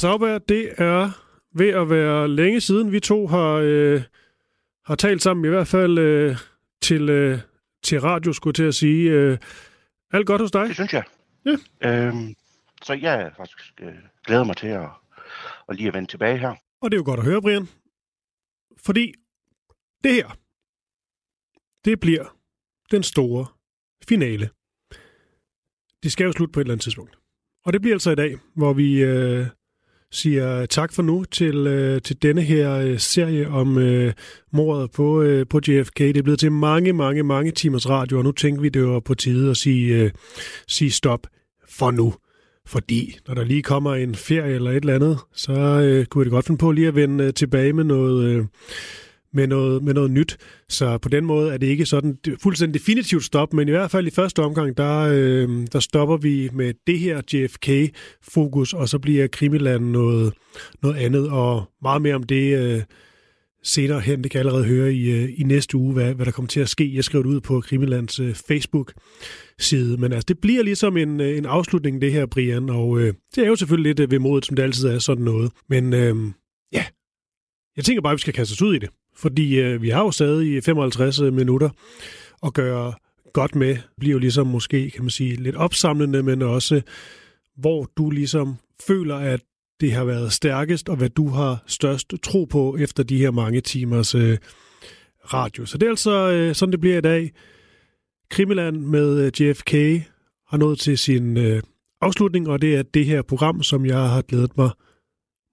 Sauberg, det er ved at være længe siden, vi to har, øh, har talt sammen, i hvert fald øh, til, øh, til radio, skulle til at sige. Øh, alt godt hos dig? Det synes jeg. Ja. Øhm, så jeg faktisk øh, glæder mig til at, at lige at vende tilbage her. Og det er jo godt at høre, Brian. Fordi det her, det bliver den store finale. Det skal jo slutte på et eller andet tidspunkt. Og det bliver altså i dag, hvor vi øh, siger tak for nu til, øh, til denne her øh, serie om øh, mordet på, øh, på JFK. Det er blevet til mange, mange, mange timers radio, og nu tænker vi, det var på tide at sige, øh, sige stop for nu. Fordi når der lige kommer en ferie eller et eller andet, så øh, kunne det godt finde på lige at vende øh, tilbage med noget... Øh, med noget, med noget nyt. Så på den måde er det ikke sådan det fuldstændig definitivt stop, men i hvert fald i første omgang, der, øh, der stopper vi med det her JFK-fokus, og så bliver Krimiland noget, noget andet, og meget mere om det øh, senere hen. Det kan jeg allerede høre i, øh, i næste uge, hvad, hvad der kommer til at ske. Jeg skrev det ud på Krimilands øh, Facebook-side. Men altså, det bliver ligesom en, øh, en afslutning, det her, Brian, og øh, det er jo selvfølgelig lidt øh, vemodigt, som det altid er sådan noget. Men øh, ja, jeg tænker bare, at vi skal kaste os ud i det. Fordi øh, vi har jo stadig 55 øh, minutter at gøre godt med. Bliver jo ligesom måske, kan man sige, lidt opsamlende, men også hvor du ligesom føler, at det har været stærkest, og hvad du har størst tro på efter de her mange timers øh, radio. Så det er altså øh, sådan, det bliver i dag. Krimiland med øh, JFK har nået til sin øh, afslutning, og det er det her program, som jeg har glædet mig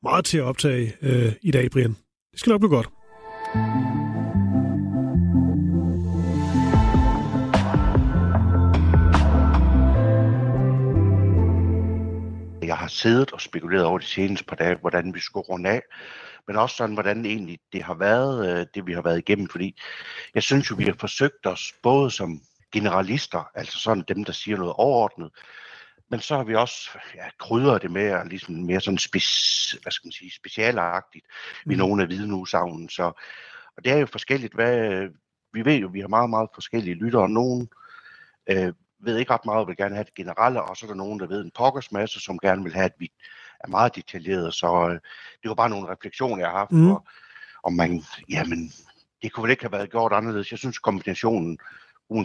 meget til at optage øh, i dag, Brian. Det skal nok blive godt. Jeg har siddet og spekuleret over de seneste par dage, hvordan vi skulle runde af, men også sådan, hvordan egentlig det har været, øh, det vi har været igennem, fordi jeg synes jo, vi har forsøgt os både som generalister, altså sådan dem, der siger noget overordnet, men så har vi også ja, krydret det med at ligesom mere sådan spes, hvad skal man sige, specialagtigt mm. i nogle af vidneudsagnen. Så, og det er jo forskelligt, hvad, vi ved jo, vi har meget, meget forskellige lyttere. Nogen øh, ved ikke ret meget, og vil gerne have det generelle, og så er der nogen, der ved en pokkers masse, som gerne vil have, at vi er meget detaljeret. Så øh, det var bare nogle refleksioner, jeg har haft, mm. og, om man, jamen, det kunne vel ikke have været gjort anderledes. Jeg synes, kombinationen,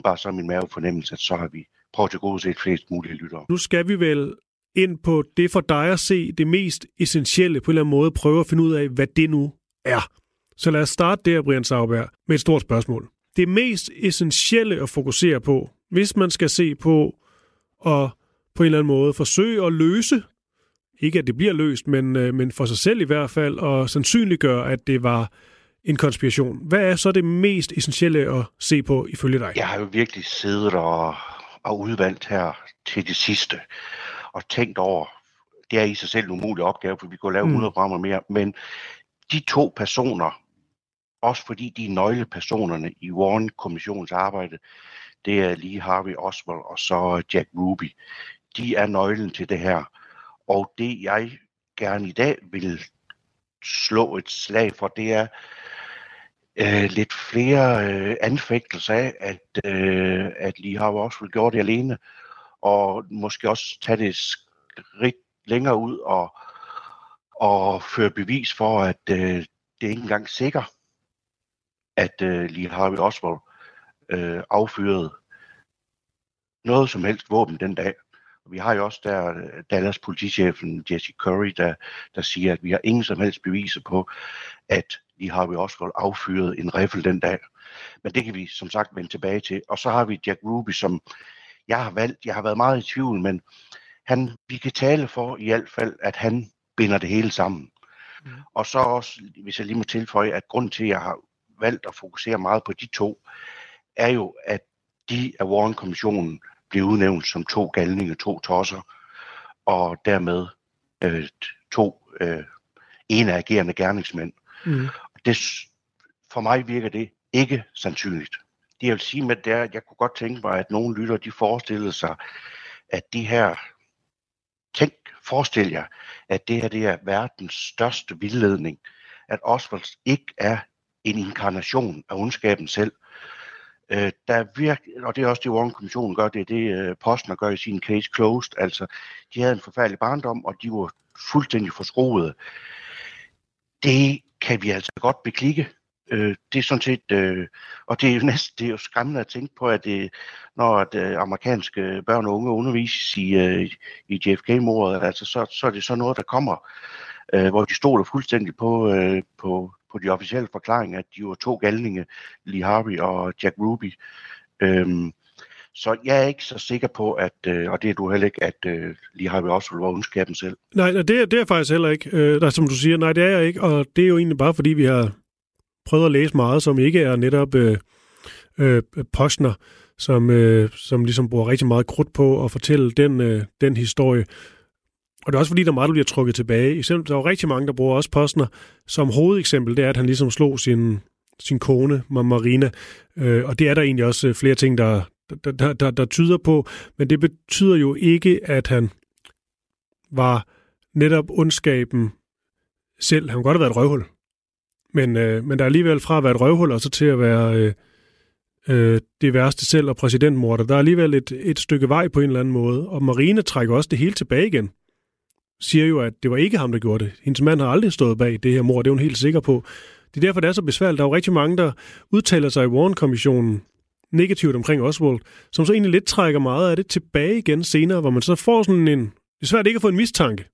bare så min mavefornemmelse, at så har vi prøvet til gode set flest mulige lyttere. Nu skal vi vel ind på det for dig at se det mest essentielle på en eller anden måde, prøve at finde ud af, hvad det nu er. Så lad os starte der, Brian Sauberg, med et stort spørgsmål. Det mest essentielle at fokusere på, hvis man skal se på at på en eller anden måde forsøge at løse, ikke at det bliver løst, men, øh, men for sig selv i hvert fald, og sandsynliggøre, at det var en konspiration. Hvad er så det mest essentielle at se på ifølge dig? Jeg har jo virkelig siddet og, og udvalgt her til det sidste, og tænkt over, det er i sig selv en umulig opgave, for vi kunne lave mm. 100 programmer mere, men de to personer, også fordi de er nøglepersonerne i Warren-kommissionens arbejde, det er lige Harvey Oswald og så Jack Ruby. De er nøglen til det her. Og det jeg gerne i dag vil slå et slag for, det er øh, lidt flere øh, anfægtelser af, at, øh, at Lee Harvey Oswald gjorde det alene, og måske også tage det skridt længere ud og, og føre bevis for, at øh, det er ikke engang sikkert, at øh, Lee Harvey Oswald øh, affyrede noget som helst våben den dag. Og vi har jo også der øh, Dallas politichefen Jesse Curry, der, der siger, at vi har ingen som helst beviser på, at Lee Harvey Oswald affyrede en riffel den dag. Men det kan vi som sagt vende tilbage til. Og så har vi Jack Ruby, som jeg har valgt. Jeg har været meget i tvivl, men han, vi kan tale for i hvert fald, at han binder det hele sammen. Mm. Og så også, hvis jeg lige må tilføje, at grund til, at jeg har valgt at fokusere meget på de to, er jo, at de af Warren-kommissionen blev udnævnt som to galninge, to tosser, og dermed øh, to øh, ene agerende gerningsmænd. Mm. Det, for mig virker det ikke sandsynligt. Det jeg vil sige med det er, at jeg kunne godt tænke mig, at nogle lytter, de forestillede sig, at de her, tænk, forestil jer, at det her det er verdens største vildledning, at Oswald ikke er en inkarnation af ondskaben selv. Øh, der virke, og det er også det, Warren-kommissionen gør, det er det, øh, Postner gør i sin case closed. Altså, de havde en forfærdelig barndom, og de var fuldstændig forskroede. Det kan vi altså godt beklikke. Øh, det er sådan set, øh, og det er jo næsten det er jo skræmmende at tænke på, at det, når at, øh, amerikanske børn og unge undervises i, øh, i JFK-mordet, altså, så, så er det så noget, der kommer, øh, hvor de stoler fuldstændig på, øh, på, på de officielle forklaringer, at de var to galninge, Lee Harvey og Jack Ruby. Øhm, så jeg er ikke så sikker på, at, øh, og det er du heller ikke, at øh, Lee Harvey Oswald var ondskaben selv. Nej, det er, det er faktisk heller ikke. Øh, der, som du siger, nej, det er jeg ikke, og det er jo egentlig bare, fordi vi har prøvet at læse meget, som ikke er netop øh, øh, Postner, som, øh, som ligesom bruger rigtig meget krudt på at fortælle den, øh, den historie. Og det er også fordi, der er meget, der bliver trukket tilbage. Eksempel, der er jo rigtig mange, der bruger også Postner som hovedeksempel. Det er, at han ligesom slog sin, sin kone, Marina. Øh, og det er der egentlig også øh, flere ting, der, der, der, der, der tyder på. Men det betyder jo ikke, at han var netop ondskaben selv. Han kunne godt have været et røvhul. Men, øh, men der er alligevel fra at være et røvhul, og så til at være øh, øh, det værste selv og præsidentmorder. Der er alligevel et, et stykke vej på en eller anden måde. Og Marine trækker også det hele tilbage igen siger jo, at det var ikke ham, der gjorde det. Hendes mand har aldrig stået bag det her mor, det er hun helt sikker på. Det er derfor, det er så besværligt. Der er jo rigtig mange, der udtaler sig i Warren-kommissionen negativt omkring Oswald, som så egentlig lidt trækker meget af det tilbage igen senere, hvor man så får sådan en... Det er svært ikke at få en mistanke,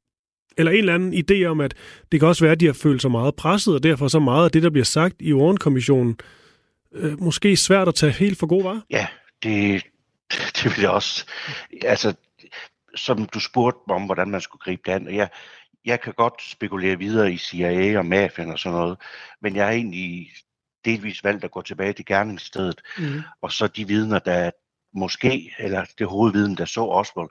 eller en eller anden idé om, at det kan også være, at de har følt sig meget presset, og derfor så meget af det, der bliver sagt i Warren-kommissionen, øh, måske svært at tage helt for god var? Ja, det, det vil jeg også. Altså, som du spurgte mig om, hvordan man skulle gribe det an, og jeg, jeg kan godt spekulere videre i CIA og mafian og sådan noget, men jeg har egentlig delvis valgt at gå tilbage til gerningsstedet, mm. og så de vidner, der måske, eller det hovedviden, der så Oswald,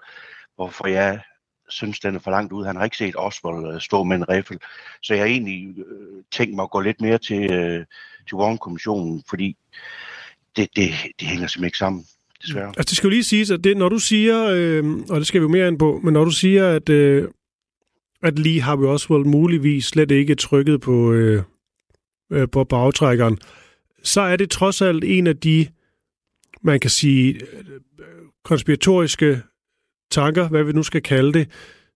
hvorfor jeg synes, den er for langt ud. Han har ikke set Oswald øh, stå med en riffel. Så jeg har egentlig øh, tænkt mig at gå lidt mere til, øh, til Warren-kommissionen, fordi det, det, det hænger simpelthen ikke sammen desværre. Altså, det skal jo lige siges, at det, når du siger, øh, og det skal vi jo mere ind på, men når du siger, at, øh, at lige har vi Oswald muligvis slet ikke trykket på, øh, øh, på bagtrækkeren, så er det trods alt en af de, man kan sige, øh, konspiratoriske tanker, hvad vi nu skal kalde det,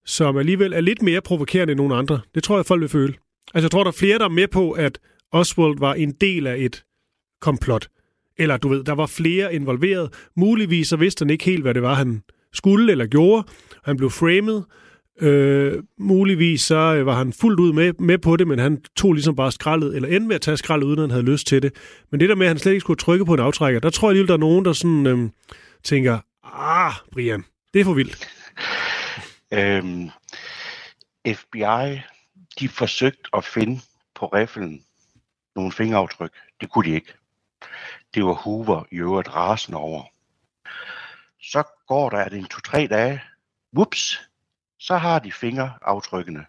som alligevel er lidt mere provokerende end nogen andre. Det tror jeg, folk vil føle. Altså, jeg tror, der er flere, der er med på, at Oswald var en del af et komplot. Eller du ved, der var flere involveret. Muligvis så vidste han ikke helt, hvad det var, han skulle eller gjorde. Han blev framed. Øh, muligvis så øh, var han fuldt ud med, med på det, men han tog ligesom bare skraldet, eller endte med at tage skraldet, uden han havde lyst til det. Men det der med, at han slet ikke skulle trykke på en aftrækker, der tror jeg lige, der er nogen, der sådan øh, tænker, ah, Brian, det er for vildt. Øhm, FBI, de forsøgte at finde på riflen nogle fingeraftryk. Det kunne de ikke. Det var Hoover i øvrigt rasende over. Så går der en to-tre dage. Whoops, så har de fingeraftrykkene.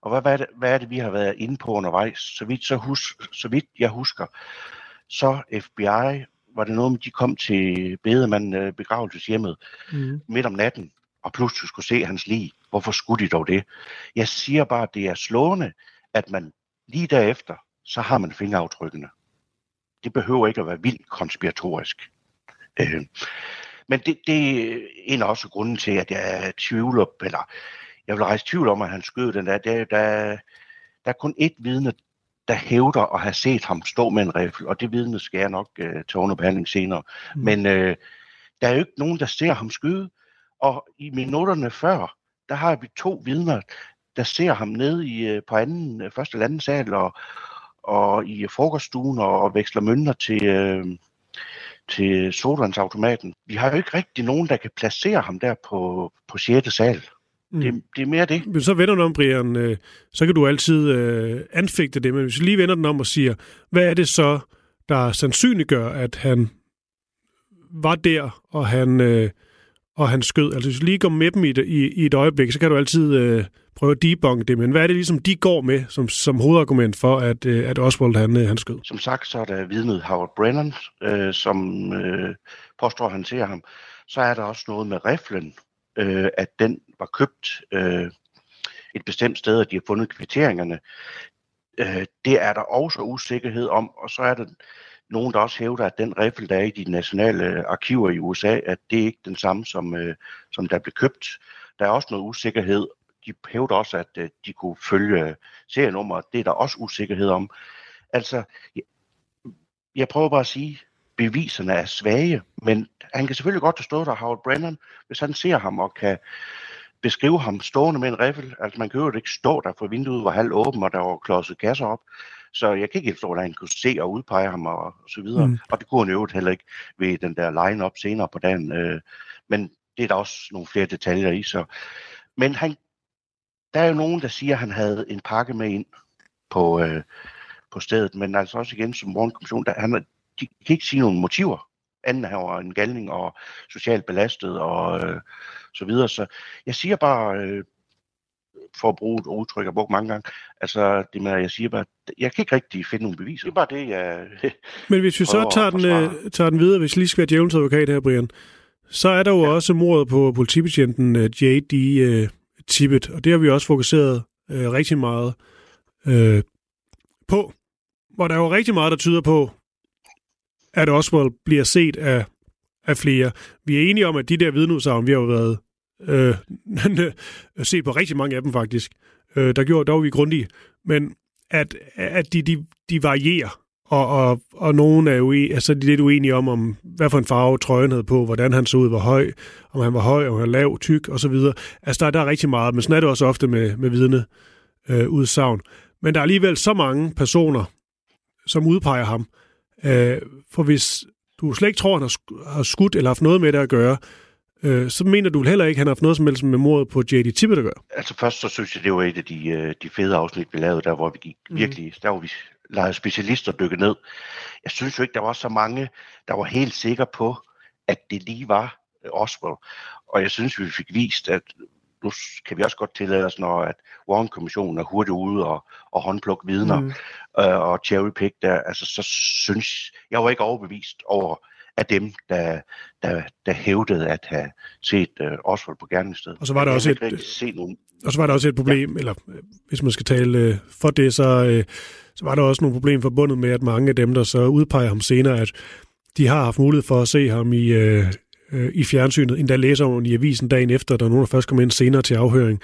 Og hvad, hvad, er det, hvad er det, vi har været inde på undervejs? Så vidt, så, hus, så vidt jeg husker, så FBI, var det noget med, de kom til bedemanden øh, begravelseshjemmet mm. midt om natten, og pludselig skulle se hans lig. Hvorfor skulle de dog det? Jeg siger bare, at det er slående, at man lige derefter, så har man fingeraftrykkene det behøver ikke at være vildt konspiratorisk. Øh, men det, det er en af også grunden til, at jeg tvivler, eller jeg vil rejse tvivl om, at han skød den der. Der, der, der er kun ét vidne, der hævder at have set ham stå med en rifle, og det vidne skal jeg nok uh, tage under behandling senere. Mm. Men uh, der er jo ikke nogen, der ser ham skyde, og i minutterne før, der har vi to vidner, der ser ham nede i, uh, på anden, første eller anden sal, og, og i frokoststuen og, veksler mønter til, øh, til sodavandsautomaten. Vi har jo ikke rigtig nogen, der kan placere ham der på, på 6. sal. Mm. Det, det er mere det. Men så vender du om, Brian, øh, så kan du altid øh, anfægte det, men hvis vi lige vender den om og siger, hvad er det så, der sandsynliggør, at han var der, og han, øh, og han skød? Altså hvis du lige går med dem i, i, i et øjeblik, så kan du altid øh, prøve at debunke det, men hvad er det ligesom, de går med som, som hovedargument for, at, øh, at Oswald han, øh, han skød? Som sagt, så er der vidnet Howard Brennan, øh, som øh, påstår, at han ser ham. Så er der også noget med riflen, øh, at den var købt øh, et bestemt sted, og de har fundet kvitteringerne. Øh, det er der også usikkerhed om, og så er der nogen, der også hævder, at den riffel, der er i de nationale arkiver i USA, at det er ikke den samme, som, øh, som der blev købt. Der er også noget usikkerhed. De hævder også, at øh, de kunne følge øh, serienummeret. Det er der også usikkerhed om. Altså, jeg, jeg prøver bare at sige, beviserne er svage, men han kan selvfølgelig godt have stået der, Howard Brennan, hvis han ser ham og kan beskrive ham stående med en riffel. Altså man kan jo ikke stå der, for vinduet var halvt åben, og der var klodset kasser op. Så jeg kan ikke forstå, hvordan han kunne se og udpege ham og, og så videre. Mm. Og det kunne han jo heller ikke ved den der line-up senere på dagen. Øh, men det er der også nogle flere detaljer i. Så. Men han, der er jo nogen, der siger, at han havde en pakke med ind på, øh, på stedet. Men altså også igen som morgenkommission, der, han, de kan ikke sige nogle motiver, anden han var en galning og socialt belastet og øh, så videre. Så jeg siger bare, øh, for at bruge et udtryk, jeg brugt mange gange, altså det med, at jeg siger bare, jeg kan ikke rigtig finde nogle beviser. Det er bare det, jeg Men hvis vi så tager den, øh, tager den videre, hvis vi lige skal være djævelens advokat her, Brian, så er der jo ja. også mordet på politibetjenten øh, J.D. Øh, Tippett, og det har vi også fokuseret øh, rigtig meget øh, på, hvor der er jo rigtig meget, der tyder på, at Oswald bliver set af, af flere. Vi er enige om, at de der vidneudsagn, vi har jo været øh, øh set på rigtig mange af dem faktisk, øh, der gjorde, der var vi grundige, men at, at de, de, de varierer, og, og, og nogen er jo altså, de er lidt uenige om, om, hvad for en farve trøjen havde på, hvordan han så ud, hvor høj, om han var høj, om han var lav, tyk, og så videre. Altså, der, der er rigtig meget, men sådan er det også ofte med, med vidne øh, udsagn. Men der er alligevel så mange personer, som udpeger ham, Øh, for hvis du slet ikke tror, han har skudt eller haft noget med det at gøre, øh, så mener du heller ikke, at han har haft noget som helst med mordet på J.D. Tippett at gøre? Altså først så synes jeg, det var et af de, øh, de fede afsnit, vi lavede, der hvor vi gik mm. virkelig, der hvor vi lavede specialister dykke ned. Jeg synes jo ikke, der var så mange, der var helt sikre på, at det lige var Oswald. Og jeg synes, vi fik vist, at nu kan vi også godt tillade os, når at Warren-kommissionen er hurtigt ude og, og håndplukke vidner mm. øh, og cherrypick der, altså så synes jeg var ikke overbevist over af dem, der, der, der hævdede at have set øh, Oswald på gerningsstedet. Og så var der også et, nogen. og så var der også et problem, ja. eller øh, hvis man skal tale øh, for det, så, øh, så var der også nogle problemer forbundet med, at mange af dem, der så udpeger ham senere, at de har haft mulighed for at se ham i, øh, øh, i fjernsynet, endda læser hun i avisen dagen efter, der er nogen, der først kommer ind senere til afhøring.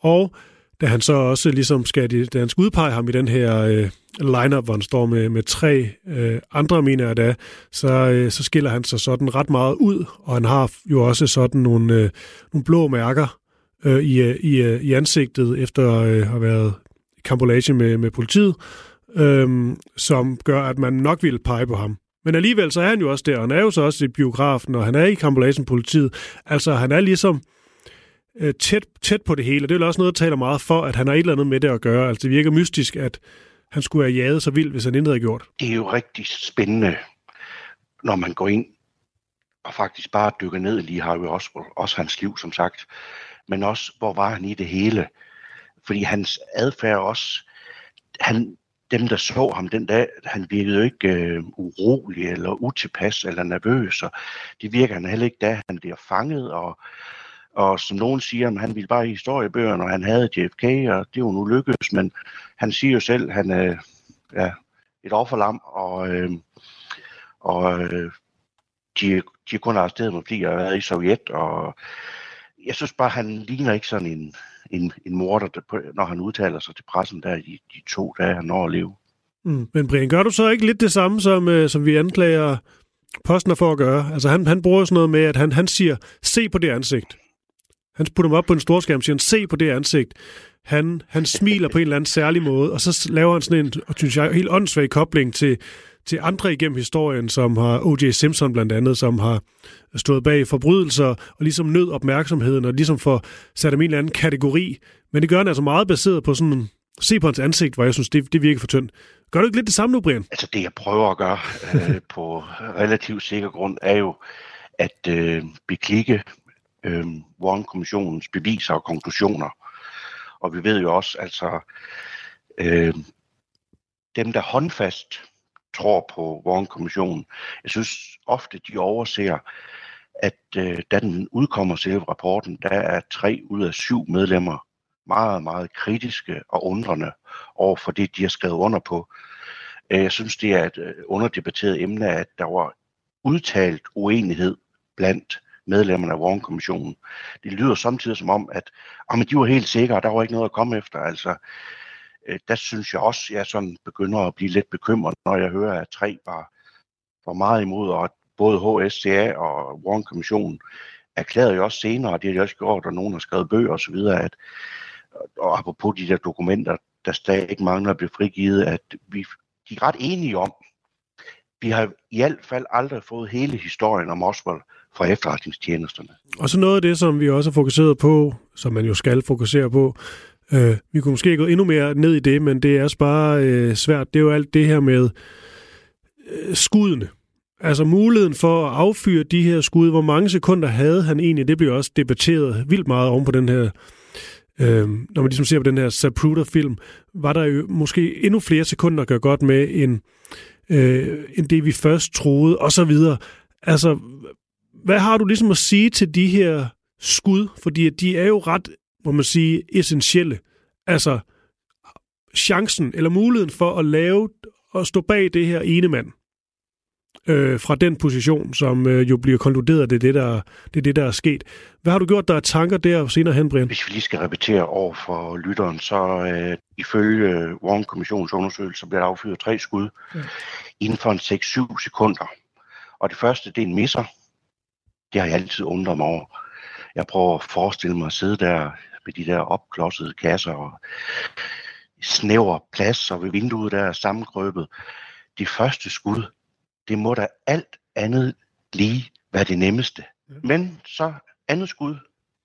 Og da han så også ligesom skal, da han skal udpege ham i den her øh, lineup, hvor han står med, med tre øh, andre, mener jeg da, så, øh, så skiller han sig sådan ret meget ud, og han har jo også sådan nogle, øh, nogle blå mærker øh, i, øh, i, øh, i ansigtet, efter øh, at have været i kampolage med, med politiet, øh, som gør, at man nok vil pege på ham. Men alligevel så er han jo også der, han er jo så også i biografen, og han er i kampolagen politiet. Altså, han er ligesom øh, Øh, tæt, tæt på det hele. Det er jo også noget, der taler meget for, at han har et eller andet med det at gøre. Altså, det virker mystisk, at han skulle have jaget så vildt, hvis han intet havde gjort. Det er jo rigtig spændende, når man går ind og faktisk bare dykker ned i lige Harvey Oswald, også hans liv, som sagt, men også, hvor var han i det hele? Fordi hans adfærd også, han, dem, der så ham den dag, han virkede jo ikke øh, urolig eller utilpas eller nervøs, og det virker han heller ikke, da han bliver fanget, og, og som nogen siger, at han ville bare i historiebøgerne, og han havde JFK, og det var nu lykkedes, men han siger jo selv, at han er ja, et offerlam, og, øh, og øh, de, de kun har arresteret mig, fordi jeg har været i Sovjet, og jeg synes bare, han ligner ikke sådan en, en, en morder, når han udtaler sig til pressen der i de to dage, han når at leve. Mm. Men Brian, gør du så ikke lidt det samme, som, øh, som vi anklager Postner for at gøre? Altså han, han bruger sådan noget med, at han, han siger, se på det ansigt. Han putter dem op på en stor skærm og siger, se på det ansigt. Han, han smiler på en eller anden særlig måde, og så laver han sådan en, synes jeg, helt åndssvag kobling til, til andre igennem historien, som har O.J. Simpson blandt andet, som har stået bag forbrydelser og ligesom nød opmærksomheden og ligesom får sat dem i en eller anden kategori. Men det gør han altså meget baseret på sådan se på hans ansigt, hvor jeg synes, det, det virker for tyndt. Gør du ikke lidt det samme nu, Brian? Altså det, jeg prøver at gøre øh, på relativt sikker grund, er jo at øh, beklikke øh, Warren-kommissionens beviser og konklusioner. Og vi ved jo også, altså, øh, dem, der håndfast tror på Warren-kommissionen, jeg synes ofte, de overser, at øh, da den udkommer selve rapporten, der er tre ud af syv medlemmer meget, meget kritiske og undrende over for det, de har skrevet under på. Øh, jeg synes, det er et øh, underdebatteret emne, at der var udtalt uenighed blandt medlemmerne af Warren-kommissionen. Det lyder samtidig som om, at oh, men de var helt sikre, der var ikke noget at komme efter. Altså, øh, der synes jeg også, at jeg sådan begynder at blive lidt bekymret, når jeg hører, at tre var, var meget imod, og at både HSCA og Warren-kommissionen erklærede jo også senere, og det har de også gjort, og nogen har skrevet bøger osv., at og apropos de der dokumenter, der stadig ikke mangler at blive frigivet, at vi de er ret enige om, vi har i hvert fald aldrig fået hele historien om Oswald fra efterretningstjenesterne. Og så noget af det, som vi også har fokuseret på, som man jo skal fokusere på, øh, vi kunne måske gå endnu mere ned i det, men det er også bare øh, svært, det er jo alt det her med øh, skuddene. Altså muligheden for at affyre de her skud, hvor mange sekunder havde han egentlig, det bliver også debatteret vildt meget oven på den her øh, når man ligesom ser på den her Zapruder-film, var der jo måske endnu flere sekunder at gøre godt med, end, øh, end det vi først troede, og så videre. Altså, hvad har du ligesom at sige til de her skud? Fordi de er jo ret, må man sige, essentielle. Altså, chancen eller muligheden for at lave og stå bag det her ene mand øh, fra den position, som øh, jo bliver konkluderet, det er det, der, det er det, der er sket. Hvad har du gjort der er tanker der senere hen, Brian? Hvis vi lige skal repetere over for lytteren, så øh, ifølge Warren-kommissionens undersøgelse bliver der affyret tre skud ja. inden for en 6-7 sekunder. Og det første, det er en misser. Det har jeg altid undret mig over. Jeg prøver at forestille mig at sidde der med de der opklodsede kasser og snæver plads, og ved vinduet der er sammenkrøbet. De første skud, det må da alt andet lige være det nemmeste. Men så andet skud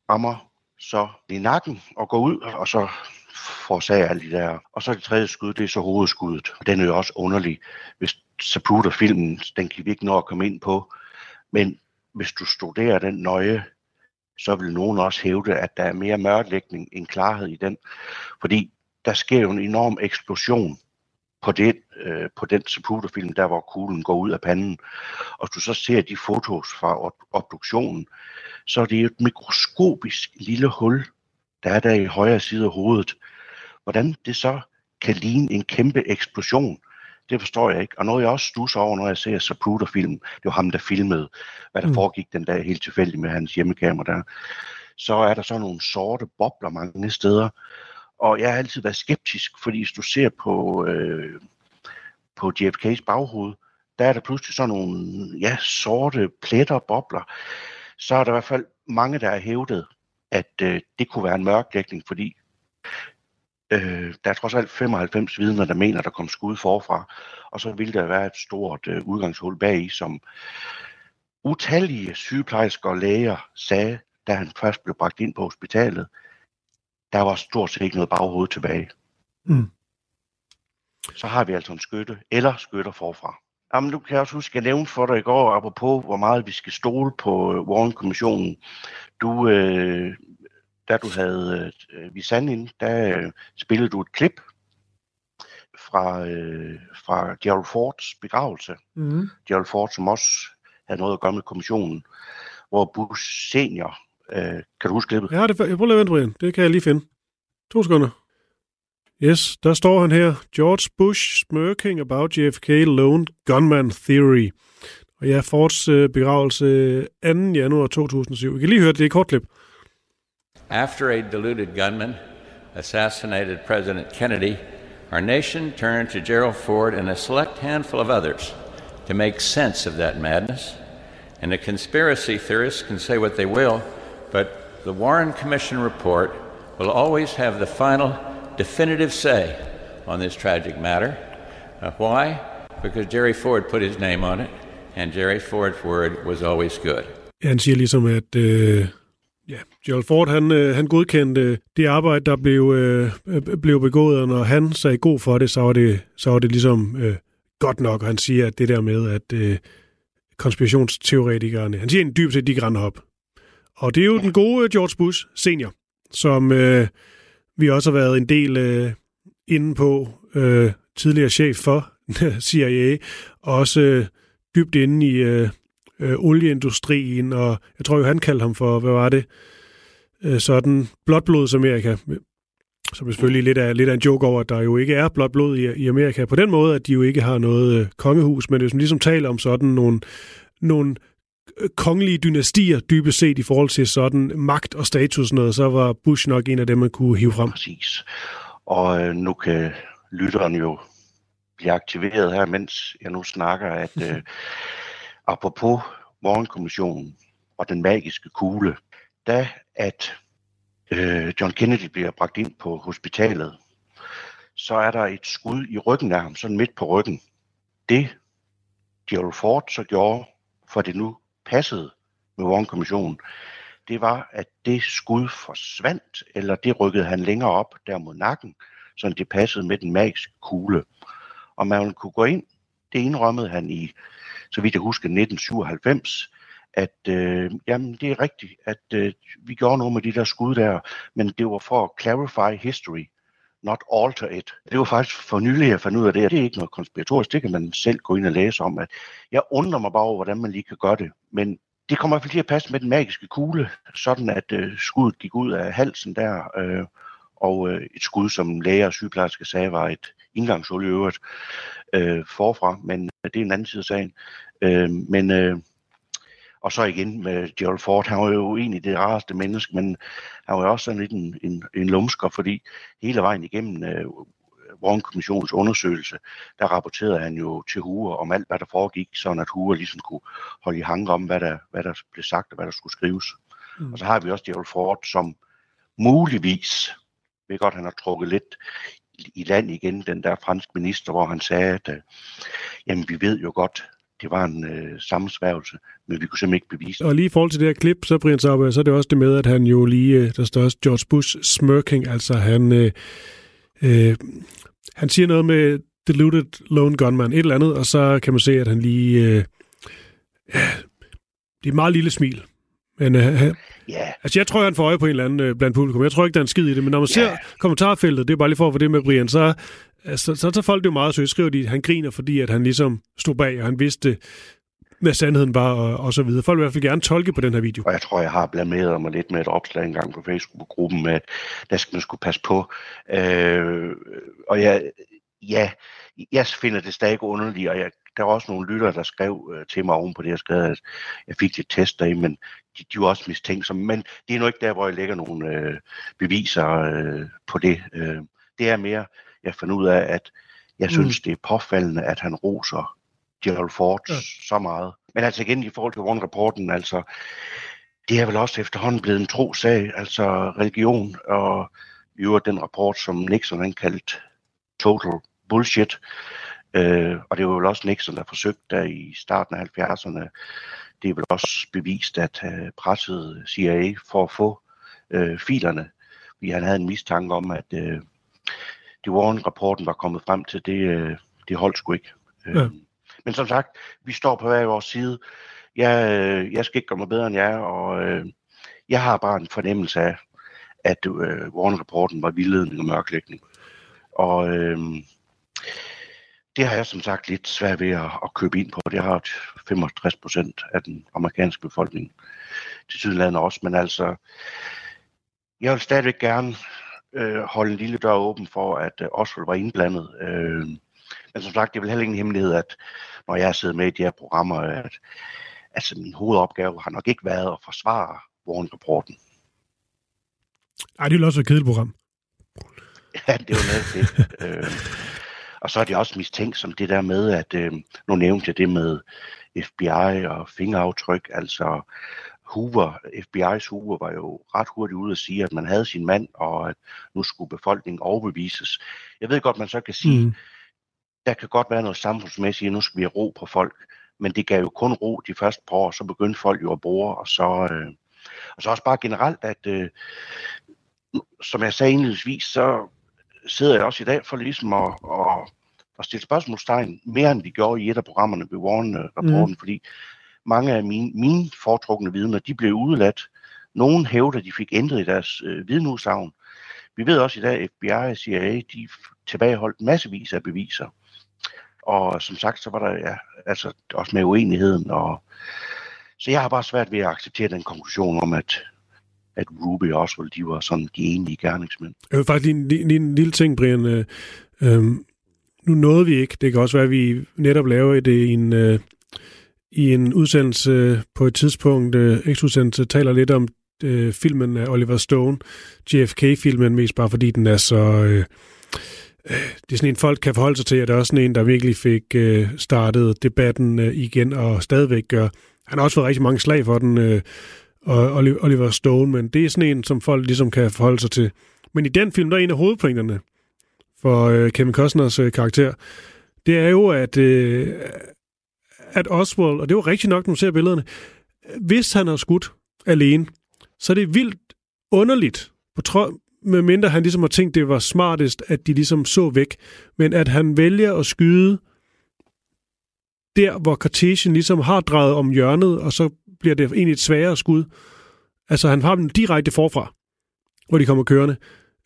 rammer så i nakken og går ud, og så forårsager alle de der. Og så det tredje skud, det er så hovedskuddet. Den er jo også underlig. Hvis Zapruder-filmen, den kan vi ikke nå at komme ind på. Men hvis du studerer den nøje, så vil nogen også hævde, at der er mere mørklægning end klarhed i den. Fordi der sker jo en enorm eksplosion på, det, øh, på den Zapruder-film, der hvor kuglen går ud af panden. Og du så ser de fotos fra obduktionen, så er det jo et mikroskopisk lille hul, der er der i højre side af hovedet. Hvordan det så kan ligne en kæmpe eksplosion, det forstår jeg ikke. Og noget jeg også stusser over, når jeg ser Zapruder-filmen, det var ham, der filmede, hvad der mm. foregik den dag helt tilfældigt med hans hjemmekamera der. Så er der så nogle sorte bobler mange steder, og jeg har altid været skeptisk, fordi hvis du ser på, øh, på JFK's baghoved, der er der pludselig sådan nogle ja, sorte pletter og bobler. Så er der i hvert fald mange, der har hævdet, at øh, det kunne være en mørkdækning, fordi øh, der er trods alt 95 vidner, der mener, der kom skud forfra. Og så ville der være et stort øh, udgangshul bag som utallige sygeplejersker og læger sagde, da han først blev bragt ind på hospitalet, der var stort set ikke noget baghoved tilbage. Mm. Så har vi altså en skytte, eller skytter forfra. Jamen, du kan også huske, at jeg nævnte for dig i går, apropos hvor meget vi skal stole på øh, Warren-kommissionen. Du, øh, da du havde øh, Visan ind, der øh, spillede du et klip fra, øh, fra Gerald Fords begravelse. Mm. Gerald Ford, som også havde noget at gøre med kommissionen, hvor Bush senior Øh, kan du huske klippet? Ja, det, jeg prøver at vente, Det kan jeg lige finde. To sekunder. Yes, der står han her. George Bush smirking about JFK lone gunman theory. Og ja, Fords øh, begravelse 2. januar 2007. Vi kan lige høre det, det er et kort klip. After a deluded gunman assassinated President Kennedy, our nation turned to Gerald Ford and a select handful of others to make sense of that madness. And the conspiracy theorists can say what they will, but the Warren Commission report will always have the final definitive say on this tragic matter. Uh, why? because Jerry Ford put his name on it, and Jerry Ford's word was always good. Han siger ligesom, at øh, ja, Gerald Ford han, øh, han godkendte det arbejde, der blev, øh, blev begået, og når han sagde god for det, så var det, så var det ligesom øh, godt nok. Og han siger, at det der med, at øh, konspirationsteoretikerne, han siger en dybt set, de grænder op. Og det er jo den gode George Bush senior, som øh, vi også har været en del øh, inde på, øh, tidligere chef for CIA, og også øh, dybt inde i øh, øh, olieindustrien, og jeg tror jo, han kaldte ham for, hvad var det, øh, sådan blodblods Amerika, som selvfølgelig lidt af, lidt af en joke over, at der jo ikke er blot blod i, i Amerika på den måde, at de jo ikke har noget øh, kongehus, men hvis man ligesom taler om sådan nogle, nogle øh, kongelige dynastier, dybest set i forhold til sådan magt og status noget, så var Bush nok en af dem, man kunne hive frem. Præcis. Og øh, nu kan lytteren jo blive aktiveret her, mens jeg nu snakker, at øh, apropos morgenkommissionen og den magiske kugle, da at øh, John Kennedy bliver bragt ind på hospitalet, så er der et skud i ryggen af ham, sådan midt på ryggen. Det Gerald Ford så gjorde, for det nu passede med Warren-kommissionen, det var, at det skud forsvandt, eller det rykkede han længere op der mod nakken, så det passede med den magiske kugle. Og man kunne gå ind, det indrømmede han i, så vidt jeg husker, 1997, at øh, jamen, det er rigtigt, at øh, vi gjorde noget med de der skud der, men det var for at clarify history, not alter it. Det var faktisk for nylig, jeg fandt ud af det, det er ikke noget konspiratorisk, det kan man selv gå ind og læse om. At jeg undrer mig bare over, hvordan man lige kan gøre det, men det kommer i hvert fald til at passe med den magiske kugle, sådan at øh, skuddet gik ud af halsen der, øh, og øh, et skud, som læger og sygeplejersker sagde, var et indgangshul i øvrigt øh, forfra, men det er en anden side af sagen. Øh, men øh, og så igen med Gerald Ford, han var jo egentlig det rareste menneske, men han var jo også sådan lidt en, en, en lumsker, fordi hele vejen igennem øh, Warren-kommissionens undersøgelse, der rapporterede han jo til Hoover om alt, hvad der foregik, sådan at Hoover ligesom kunne holde i hanke om, hvad der, hvad der blev sagt og hvad der skulle skrives. Mm. Og så har vi også Gerald Ford, som muligvis, ved godt, han har trukket lidt i land igen, den der franske minister, hvor han sagde, at øh, jamen, vi ved jo godt, det var en øh, sammensværgelse, men vi kunne simpelthen ikke bevise Og lige i forhold til det her klip, så Brian Sauber, så er det også det med, at han jo lige, øh, der står også George Bush smirking, altså han, øh, øh, han siger noget med deluded lone gunman, et eller andet, og så kan man se, at han lige, øh, ja, det er et meget lille smil. Men øh, Ja, Altså, jeg tror, han får øje på en eller anden øh, blandt publikum. Jeg tror ikke, der er en skid i det, men når man Ja. ser kommentarfeltet, det er bare lige for at få det med Brian, så, altså, så tager folk det jo meget sødt. Skriver de, at han griner, fordi at han ligesom stod bag, og han vidste, hvad sandheden var, og, og så videre. Folk vil i hvert fald gerne tolke på den her video. og jeg tror, jeg har blameret mig lidt med et opslag engang på Facebook-gruppen, med at der skal man skulle passe på. Øh, og jeg, ja, jeg finder det stadig underligt, og jeg, der var også nogle lyttere, der skrev øh, til mig oven på det, jeg skrev, at jeg fik lidt test af, men de, de var også mistænksomme. Men det er nu ikke der, hvor jeg lægger nogle øh, beviser øh, på det. Øh, det er mere, jeg fandt ud af, at jeg Mm. synes, det er påfaldende, at han roser Gerald Ford Ja. så meget. Men altså igen, i forhold til Warren-rapporten, altså, det er vel også efterhånden blevet en tro sag, altså religion, og i øvrigt den rapport, som Nixon han kaldte total bullshit. Øh, og det var vel også Nixon, der forsøgte der i starten af 70'erne. Det er vel også bevist, at øh, pressede CIA for at få øh, filerne, fordi han havde en mistanke om, at øh, det Warren-rapporten var kommet frem til, det, øh, det holdt sgu ikke. Øh, Ja. Men som sagt, vi står på hver vores side. Jeg, øh, jeg skal ikke gøre mig bedre end jer, og øh, jeg har bare en fornemmelse af, at øh, Warren-rapporten var vildledning og mørklægning. Og øh, det har jeg som sagt lidt svært ved at, at købe ind på. Det har 65 procent af den amerikanske befolkning til Sydlandet også. Men altså, jeg vil stadigvæk gerne øh, holde en lille dør åben for, at øh, Oswald var indblandet. Øh, men som sagt, det er vel heller ingen hemmelighed, at når jeg sidder med i de her programmer, at altså, min hovedopgave har nok ikke været at forsvare Warren-rapporten. Ej, det ville også være et kedeligt program. Ja, det er jo noget det. øh, og så er det også mistænkt som det der med, at øh, nu nævnte jeg det med FBI og fingeraftryk, altså Hoover, FBI's Hoover var jo ret hurtigt ude at sige, at man havde sin mand, og at nu skulle befolkningen overbevises. Jeg ved godt, man så kan sige, Mm. der kan godt være noget samfundsmæssigt, nu skal vi have ro på folk, men det gav jo kun ro de første par år, så begyndte folk jo at bore, og så, øh, og så også bare generelt, at øh, som jeg sagde indledningsvis, så sidder jeg også i dag for ligesom at, at, at stille spørgsmålstegn mere end vi gjorde i et af programmerne ved Warren-rapporten, mm. fordi mange af mine, mine foretrukne vidner, de blev udeladt. Nogen hævder, de fik ændret i deres øh, vidneudsagn. Vi ved også i dag, at FBI og CIA, de tilbageholdt massevis af beviser. Og som sagt, så var der ja, altså også med uenigheden. Og, så jeg har bare svært ved at acceptere den konklusion om, at, at Ruby og Oswald, de var sådan de enlige gerningsmænd. Jeg vil faktisk lige, lige, lige en lille ting, Brian. Øh, øh, nu nåede vi ikke. Det kan også være, at vi netop laver det i en, øh, i en udsendelse øh, på et tidspunkt. Øh, X-udsendelse taler lidt om øh, filmen af Oliver Stone, JFK-filmen, mest bare fordi den er så... Øh, Øh, det er sådan en, folk kan forholde sig til, og det er også sådan en, der virkelig fik øh, startet debatten øh, igen, og stadigvæk gør. Han har også fået rigtig mange slag for den, øh, og Oliver Stone, men det er sådan en, som folk ligesom kan forholde sig til. Men i den film, der er en af hovedpointerne for øh, Kevin Costners øh, karakter, det er jo, at, øh, at Oswald, og det var rigtigt nok, når man ser billederne, hvis han har skudt alene, så er det vildt underligt, på tro, med mindre han ligesom har tænkt, det var smartest, at de ligesom så væk. Men at han vælger at skyde der, hvor Cartesian ligesom har drejet om hjørnet, og så bliver det egentlig et sværere skud. Altså, han har dem direkte forfra, hvor de kommer kørende.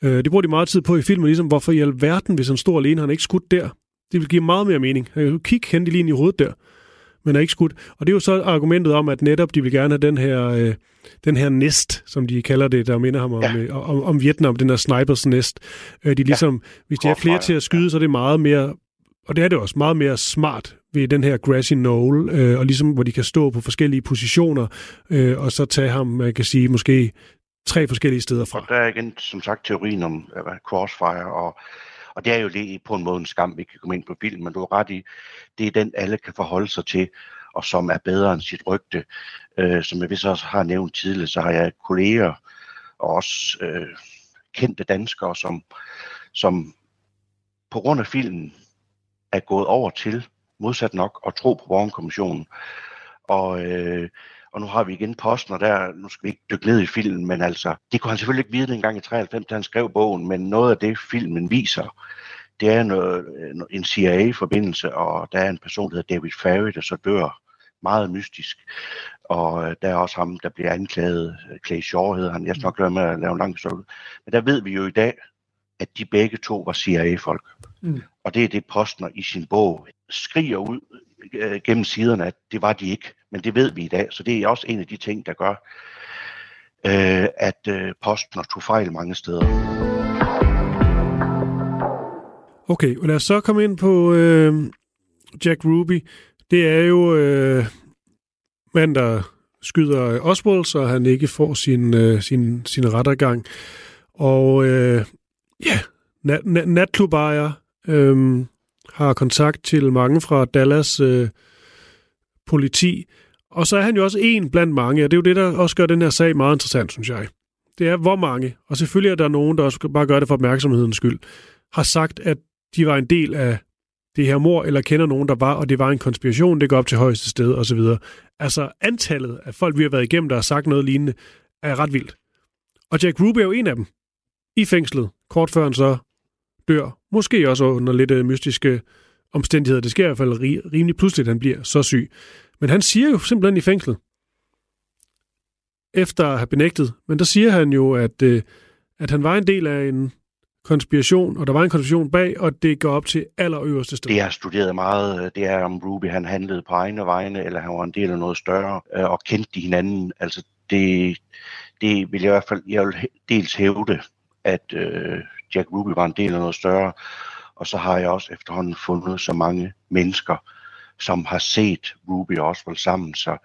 Øh, det bruger de meget tid på i filmen, ligesom, hvorfor i alverden, hvis han står alene, han ikke skudt der. Det vil give meget mere mening. Han kan kigge hen lige ind i hovedet der men er ikke skudt. Og det er jo så argumentet om, at netop de vil gerne have den her, øh, den her nest, som de kalder det, der minder ham om, ja. øh, om, om Vietnam, den der snipers nest. Øh, de ligesom, ja. Hvis de er flere til at skyde, ja. så er det meget mere, og det er det også, meget mere smart ved den her grassy knoll, øh, og ligesom hvor de kan stå på forskellige positioner, øh, og så tage ham, man kan sige, måske tre forskellige steder fra. Der er igen, som sagt, teorien om uh, crossfire, og og det er jo lige på en måde en skam, vi kan komme ind på film, men du har ret i, det er den, alle kan forholde sig til, og som er bedre end sit rygte. Øh, som jeg vist også har nævnt tidligere, så har jeg kolleger og også øh, kendte danskere, som, som på grund af filmen er gået over til, modsat nok, at tro på Borgenkommissionen. Og øh, og nu har vi igen posten, og der, nu skal vi ikke dykke ned i filmen, men altså, det kunne han selvfølgelig ikke vide dengang i 93, da han skrev bogen, men noget af det, filmen viser, det er noget, øh, en CIA-forbindelse, og der er en person, der hedder David Ferry, der så dør meget mystisk. Og øh, der er også ham, der bliver anklaget, Clay Shaw hedder han, jeg skal nok lade med at lave en lang historie. Men der ved vi jo i dag, at de begge to var CIA-folk. Mm. Og det er det, Postner i sin bog skriger ud øh, gennem siderne, at det var de ikke. Men det ved vi i dag, så det er også en af de ting, der gør, øh, at øh, Postner tog fejl mange steder. Okay, og lad os så komme ind på øh, Jack Ruby. Det er jo øh, mand, der skyder Oswald, så han ikke får sin, øh, sin, sin rettergang. Og øh, ja, nat, nat, natklubejer øh, har kontakt til mange fra Dallas øh, politi. Og så er han jo også en blandt mange, og det er jo det, der også gør den her sag meget interessant, synes jeg. Det er, hvor mange, og selvfølgelig er der nogen, der også bare gør det for opmærksomhedens skyld, har sagt, at de var en del af det her mor, eller kender nogen, der var, og det var en konspiration, det går op til højeste sted, osv. Altså, antallet af folk, vi har været igennem, der har sagt noget lignende, er ret vildt. Og Jack Ruby er jo en af dem. I fængslet, kort før han så dør. Måske også under lidt øh, mystiske omstændigheder. Det sker i hvert fald rimelig pludseligt, at han bliver så syg. Men han siger jo simpelthen i fængslet, efter at have benægtet, men der siger han jo, at, øh, at han var en del af en konspiration, og der var en konspiration bag, og det går op til allerøverste sted. Det har studeret meget, øh, det er om Ruby, han handlede på egne vegne, eller han var en del af noget større, øh, og kendte de hinanden. Altså det, det vil jeg i hvert fald, jeg vil dels hævde, at øh, Jack Ruby var en del af noget større, og så har jeg også efterhånden fundet så mange mennesker, som har set Ruby og Oswald sammen. Så,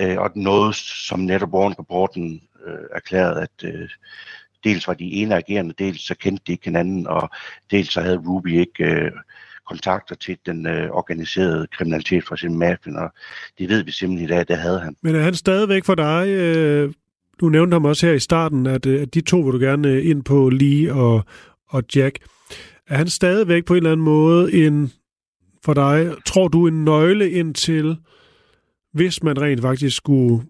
øh, og noget, som netop Warren-rapporten øh, erklærede, at øh, dels var de ene agerende, dels så kendte de ikke hinanden, og dels så havde Ruby ikke øh, kontakter til den øh, organiserede kriminalitet fra sin mafien, og det ved vi simpelthen i dag, det havde han. Men er han stadigvæk for dig, øh, du nævnte ham også her i starten, at, øh, at de to vil du gerne øh, ind på, Lee og, og Jack. Er han stadigvæk på en eller anden måde en for dig. Tror du en nøgle ind til, hvis man rent faktisk skulle,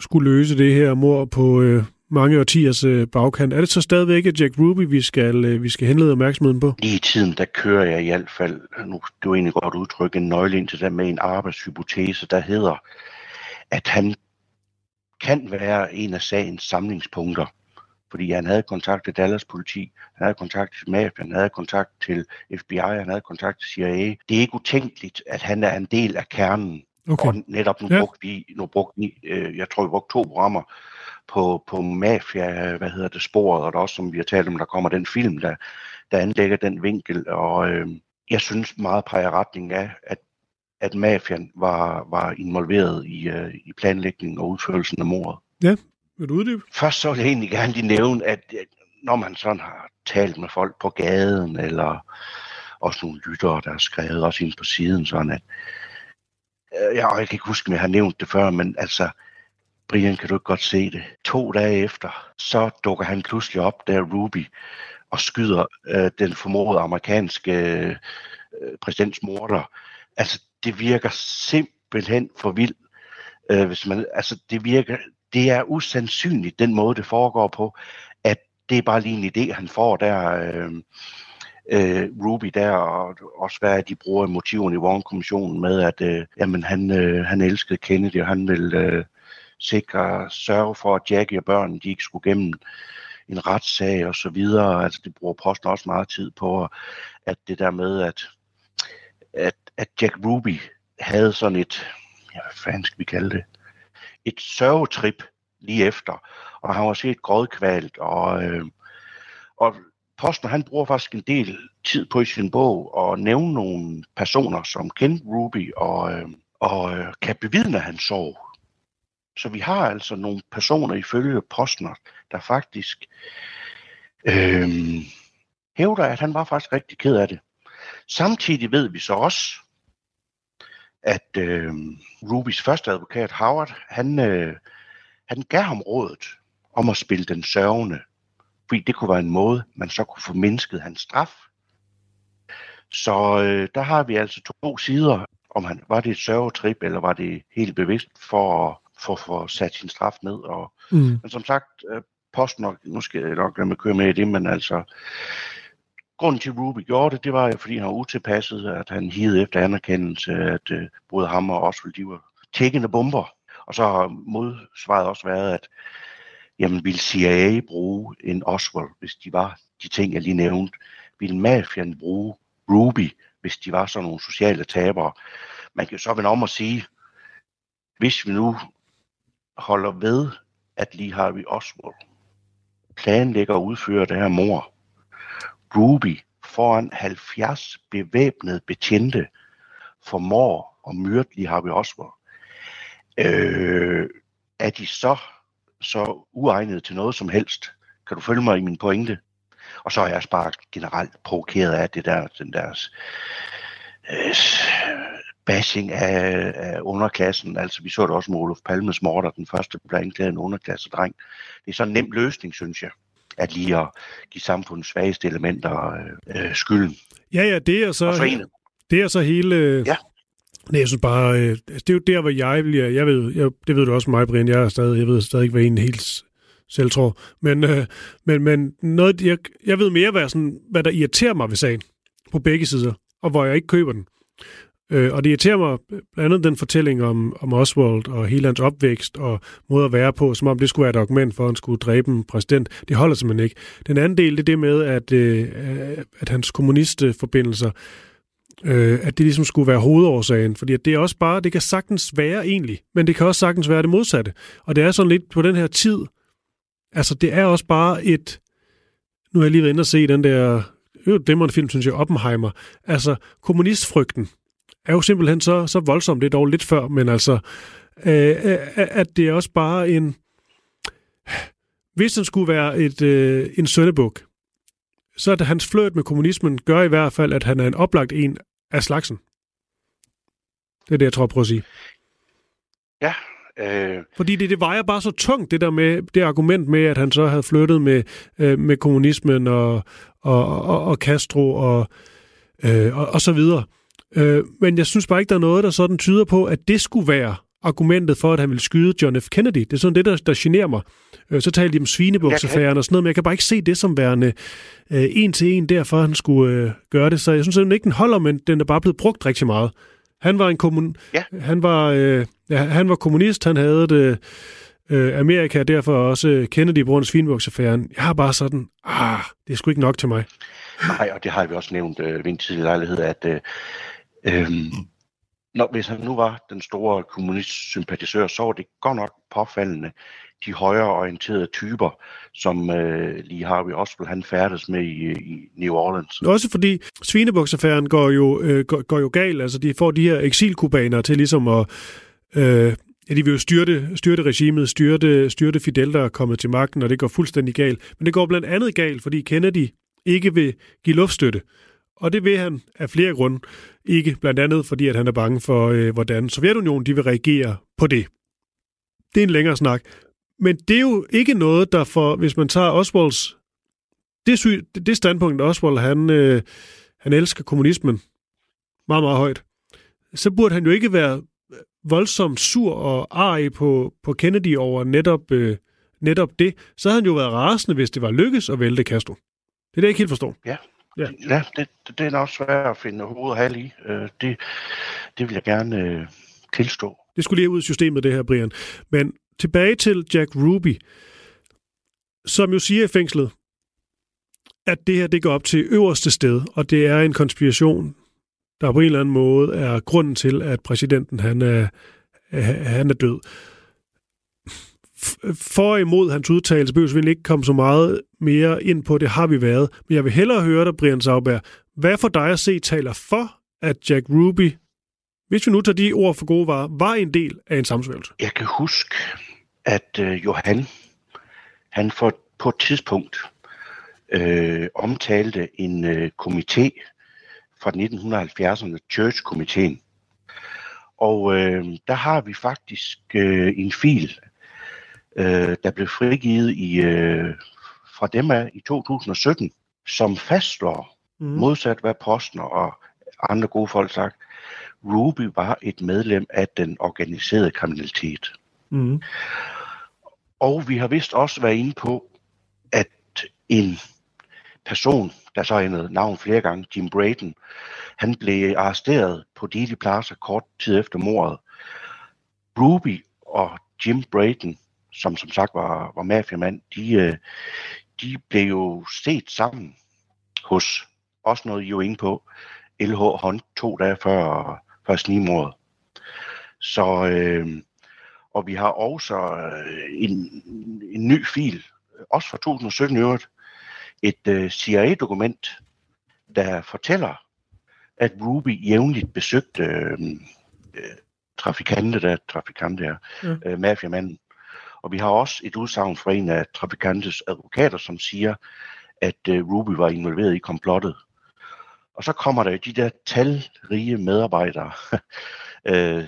skulle løse det her mor på øh, mange årtiers øh, bagkant, er det så stadigvæk Jack Ruby, vi skal, øh, vi skal henlede opmærksomheden på? Lige i tiden, der kører jeg i hvert fald, nu det er egentlig godt udtrykke, en nøgle ind til det med en arbejdshypotese, der hedder, at han kan være en af sagens samlingspunkter fordi han havde kontakt til Dallas politi, han havde kontakt til mafia, han havde kontakt til FBI, han havde kontakt til CIA. Det er ikke utænkeligt, at han er en del af kernen. Okay. Og netop nu ja. brugte vi, nu brugte vi øh, jeg tror vi brugte to programmer på, på mafia, hvad hedder det, sporet, og der også, som vi har talt om, der kommer den film, der, der anlægger den vinkel, og øh, jeg synes meget peger retning af, at at mafian var, var involveret i, øh, i planlægningen og udførelsen af mordet. Ja, vil du uddybe? Først så vil jeg egentlig gerne lige nævne, at når man sådan har talt med folk på gaden, eller også nogle lyttere, der har skrevet også ind på siden, sådan at, øh, jeg, jeg kan ikke huske, om jeg har nævnt det før, men altså, Brian, kan du ikke godt se det? To dage efter, så dukker han pludselig op, der Ruby, og skyder øh, den formodede amerikanske øh, præsidents morder. Altså, det virker simpelthen for vildt. Øh, hvis man, altså, det virker, det er usandsynligt, den måde, det foregår på, at det er bare lige en idé, han får der, øh, øh, Ruby der, og også hvad de bruger motiverne i Warren-kommissionen med, at øh, jamen, han, øh, han elskede Kennedy, og han ville øh, sikre, sørge for, at Jackie og børnene de ikke skulle gennem en retssag og så videre. Altså, det bruger posten også meget tid på, at det der med, at, at, at Jack Ruby havde sådan et, ja, hvad fanden skal vi kalde det, et sørgetrip lige efter, og han var set grådkvalt, og, øh, og Posten han bruger faktisk en del tid på i sin bog at nævne nogle personer, som kendte Ruby og, øh, og øh, kan bevidne hans sorg. Så vi har altså nogle personer ifølge Postner, der faktisk øh, hævder, at han var faktisk rigtig ked af det. Samtidig ved vi så også, at øh, Rubys første advokat, Howard, han, øh, han gav ham rådet om at spille den sørgende, fordi det kunne være en måde, man så kunne få mindsket hans straf. Så øh, der har vi altså to sider, om han var det et sørgetrip, eller var det helt bevidst for at få for sat sin straf ned. Og, mm. Men som sagt, øh, posten, nu skal jeg nok lade mig køre med i det, men altså, grunden til, at Ruby gjorde det, det var, fordi han var utilpasset, at han hidede efter anerkendelse, at uh, både ham og Oswald, de var tækkende bomber. Og så har modsvaret også været, at jamen, ville CIA bruge en Oswald, hvis de var de ting, jeg lige nævnte? Ville mafian bruge Ruby, hvis de var sådan nogle sociale tabere? Man kan jo så vende om at sige, hvis vi nu holder ved, at lige har vi Oswald planlægger at udføre det her mor, Ruby foran 70 bevæbnede betjente for mor og myrdelige Harvey Oswald. Øh, er de så, så uegnet til noget som helst? Kan du følge mig i min pointe? Og så er jeg bare generelt provokeret af det der, den der øh, bashing af, af underklassen. Altså, vi så det også med Olof Palmes morder, den første blev anklaget en underklassedreng. Det er sådan en nem løsning, synes jeg at lige at give samfundets svageste elementer øh, øh, skylden. Ja, ja, det er så, det er så hele... Ja. Nej, jeg synes bare, øh, det er jo der, hvor jeg bliver, jeg ved, jeg, det ved du også mig, Brian, jeg er stadig, jeg ved stadig ikke, hvad en helt selv tror, men, øh, men, men noget, jeg, jeg ved mere, hvad, sådan, hvad der irriterer mig ved sagen, på begge sider, og hvor jeg ikke køber den. Øh, og det irriterer mig blandt andet den fortælling om, om Oswald og hele hans opvækst og måde at være på, som om det skulle være et argument for, at han skulle dræbe en præsident. Det holder simpelthen ikke. Den anden del, det er det med, at, øh, at hans kommunistforbindelser, øh, at det ligesom skulle være hovedårsagen. Fordi at det er også bare, det kan sagtens være egentlig, men det kan også sagtens være det modsatte. Og det er sådan lidt på den her tid, altså det er også bare et, nu har jeg lige været inde og se den der, det film, synes jeg, Oppenheimer. Altså kommunistfrygten, er jo simpelthen så, så voldsomt. Det er dog lidt før, men altså, øh, øh, at det er også bare en... Hvis den skulle være et, øh, en søndebuk, så at hans fløjt med kommunismen gør i hvert fald, at han er en oplagt en af slagsen. Det er det, jeg tror, jeg prøver at sige. Ja. Øh... Fordi det, det vejer bare så tungt, det der med det argument med, at han så havde flyttet med, øh, med kommunismen og, og, og, og Castro og, øh, og, og så videre. Øh, men jeg synes bare ikke, der er noget, der sådan tyder på, at det skulle være argumentet for, at han ville skyde John F. Kennedy. Det er sådan det, der, der generer mig. Øh, så talte de om svinebuksaffæren og sådan noget, men jeg kan bare ikke se det som værende øh, en til en, derfor han skulle øh, gøre det. Så jeg synes simpelthen ikke, den holder, men den er bare blevet brugt rigtig meget. Han var en kommun... Ja. Han var, øh, ja, han var kommunist, han havde det øh, Amerika, og derfor også øh, Kennedy på grund af svinebuksaffæren. Jeg har bare sådan, ah, det er sgu ikke nok til mig. Nej, og det har vi også nævnt øh, ved en tidlig lejlighed, at øh, øh, når, hvis han nu var den store kommunistsympatisør, så var det godt nok påfaldende de højreorienterede typer, som øh, lige Harvey Oswald han færdes med i, i New Orleans. Også fordi svinebuksaffæren går jo, øh, går, går jo galt. Altså, de får de her eksilkubanere til ligesom at... Øh, ja, de vil jo styrte, styrte regimet, styrte, styrte Fidel, der er kommet til magten, og det går fuldstændig galt. Men det går blandt andet galt, fordi Kennedy ikke vil give luftstøtte. Og det vil han af flere grunde. Ikke blandt andet, fordi at han er bange for, øh, hvordan Sovjetunionen de vil reagere på det. Det er en længere snak. Men det er jo ikke noget, der for, hvis man tager Oswalds, det, sy, det standpunkt, Oswald, han, øh, han elsker kommunismen meget, meget højt, så burde han jo ikke være voldsomt sur og arg på, på Kennedy over netop, øh, netop det. Så havde han jo været rasende, hvis det var lykkes at vælte Castro. Det er det, jeg ikke helt forstår. Ja, Ja. ja det, det er nok svært at finde hoved og hal i. Øh, det, det vil jeg gerne øh, tilstå. Det skulle lige ud i systemet, det her, Brian. Men tilbage til Jack Ruby, som jo siger i fængslet, at det her det går op til øverste sted, og det er en konspiration, der på en eller anden måde er grunden til, at præsidenten han er, han er død. For imod hans udtalelse behøver vi ikke komme så meget mere ind på, det har vi været. Men jeg vil hellere høre dig, Brian Sauberg. Hvad for dig at se taler for, at Jack Ruby, hvis vi nu tager de ord for gode varer, var en del af en sammensværgelse? Jeg kan huske, at øh, Johan, han for, på et tidspunkt øh, omtalte en øh, komité fra 1970'erne, Church-komiteen. Og øh, der har vi faktisk øh, en fil, øh, der blev frigivet i, øh, fra dem af i 2017, som fastslår, mm. modsat hvad Postner og andre gode folk sagt, Ruby var et medlem af den organiserede kriminalitet. Mm. Og vi har vist også været inde på, at en person, der så ændrede navn flere gange, Jim Braden, han blev arresteret på Dealey Plaza kort tid efter mordet. Ruby og Jim Braden, som som sagt var, var mafiamand, de, øh, de blev jo set sammen hos, også noget I jo inde på, LH Hunt to dage før, før snigmordet. Så, øh, og vi har også øh, en, en ny fil, også fra 2017 i øvrigt, et øh, CIA-dokument, der fortæller, at Ruby jævnligt besøgte øh, øh, trafikante, der trafikante er, Ja. øh, mafiamanden. Og vi har også et udsagn fra en af trafikantes advokater, som siger, at øh, Ruby var involveret i komplottet. Og så kommer der jo de der talrige medarbejdere, øh,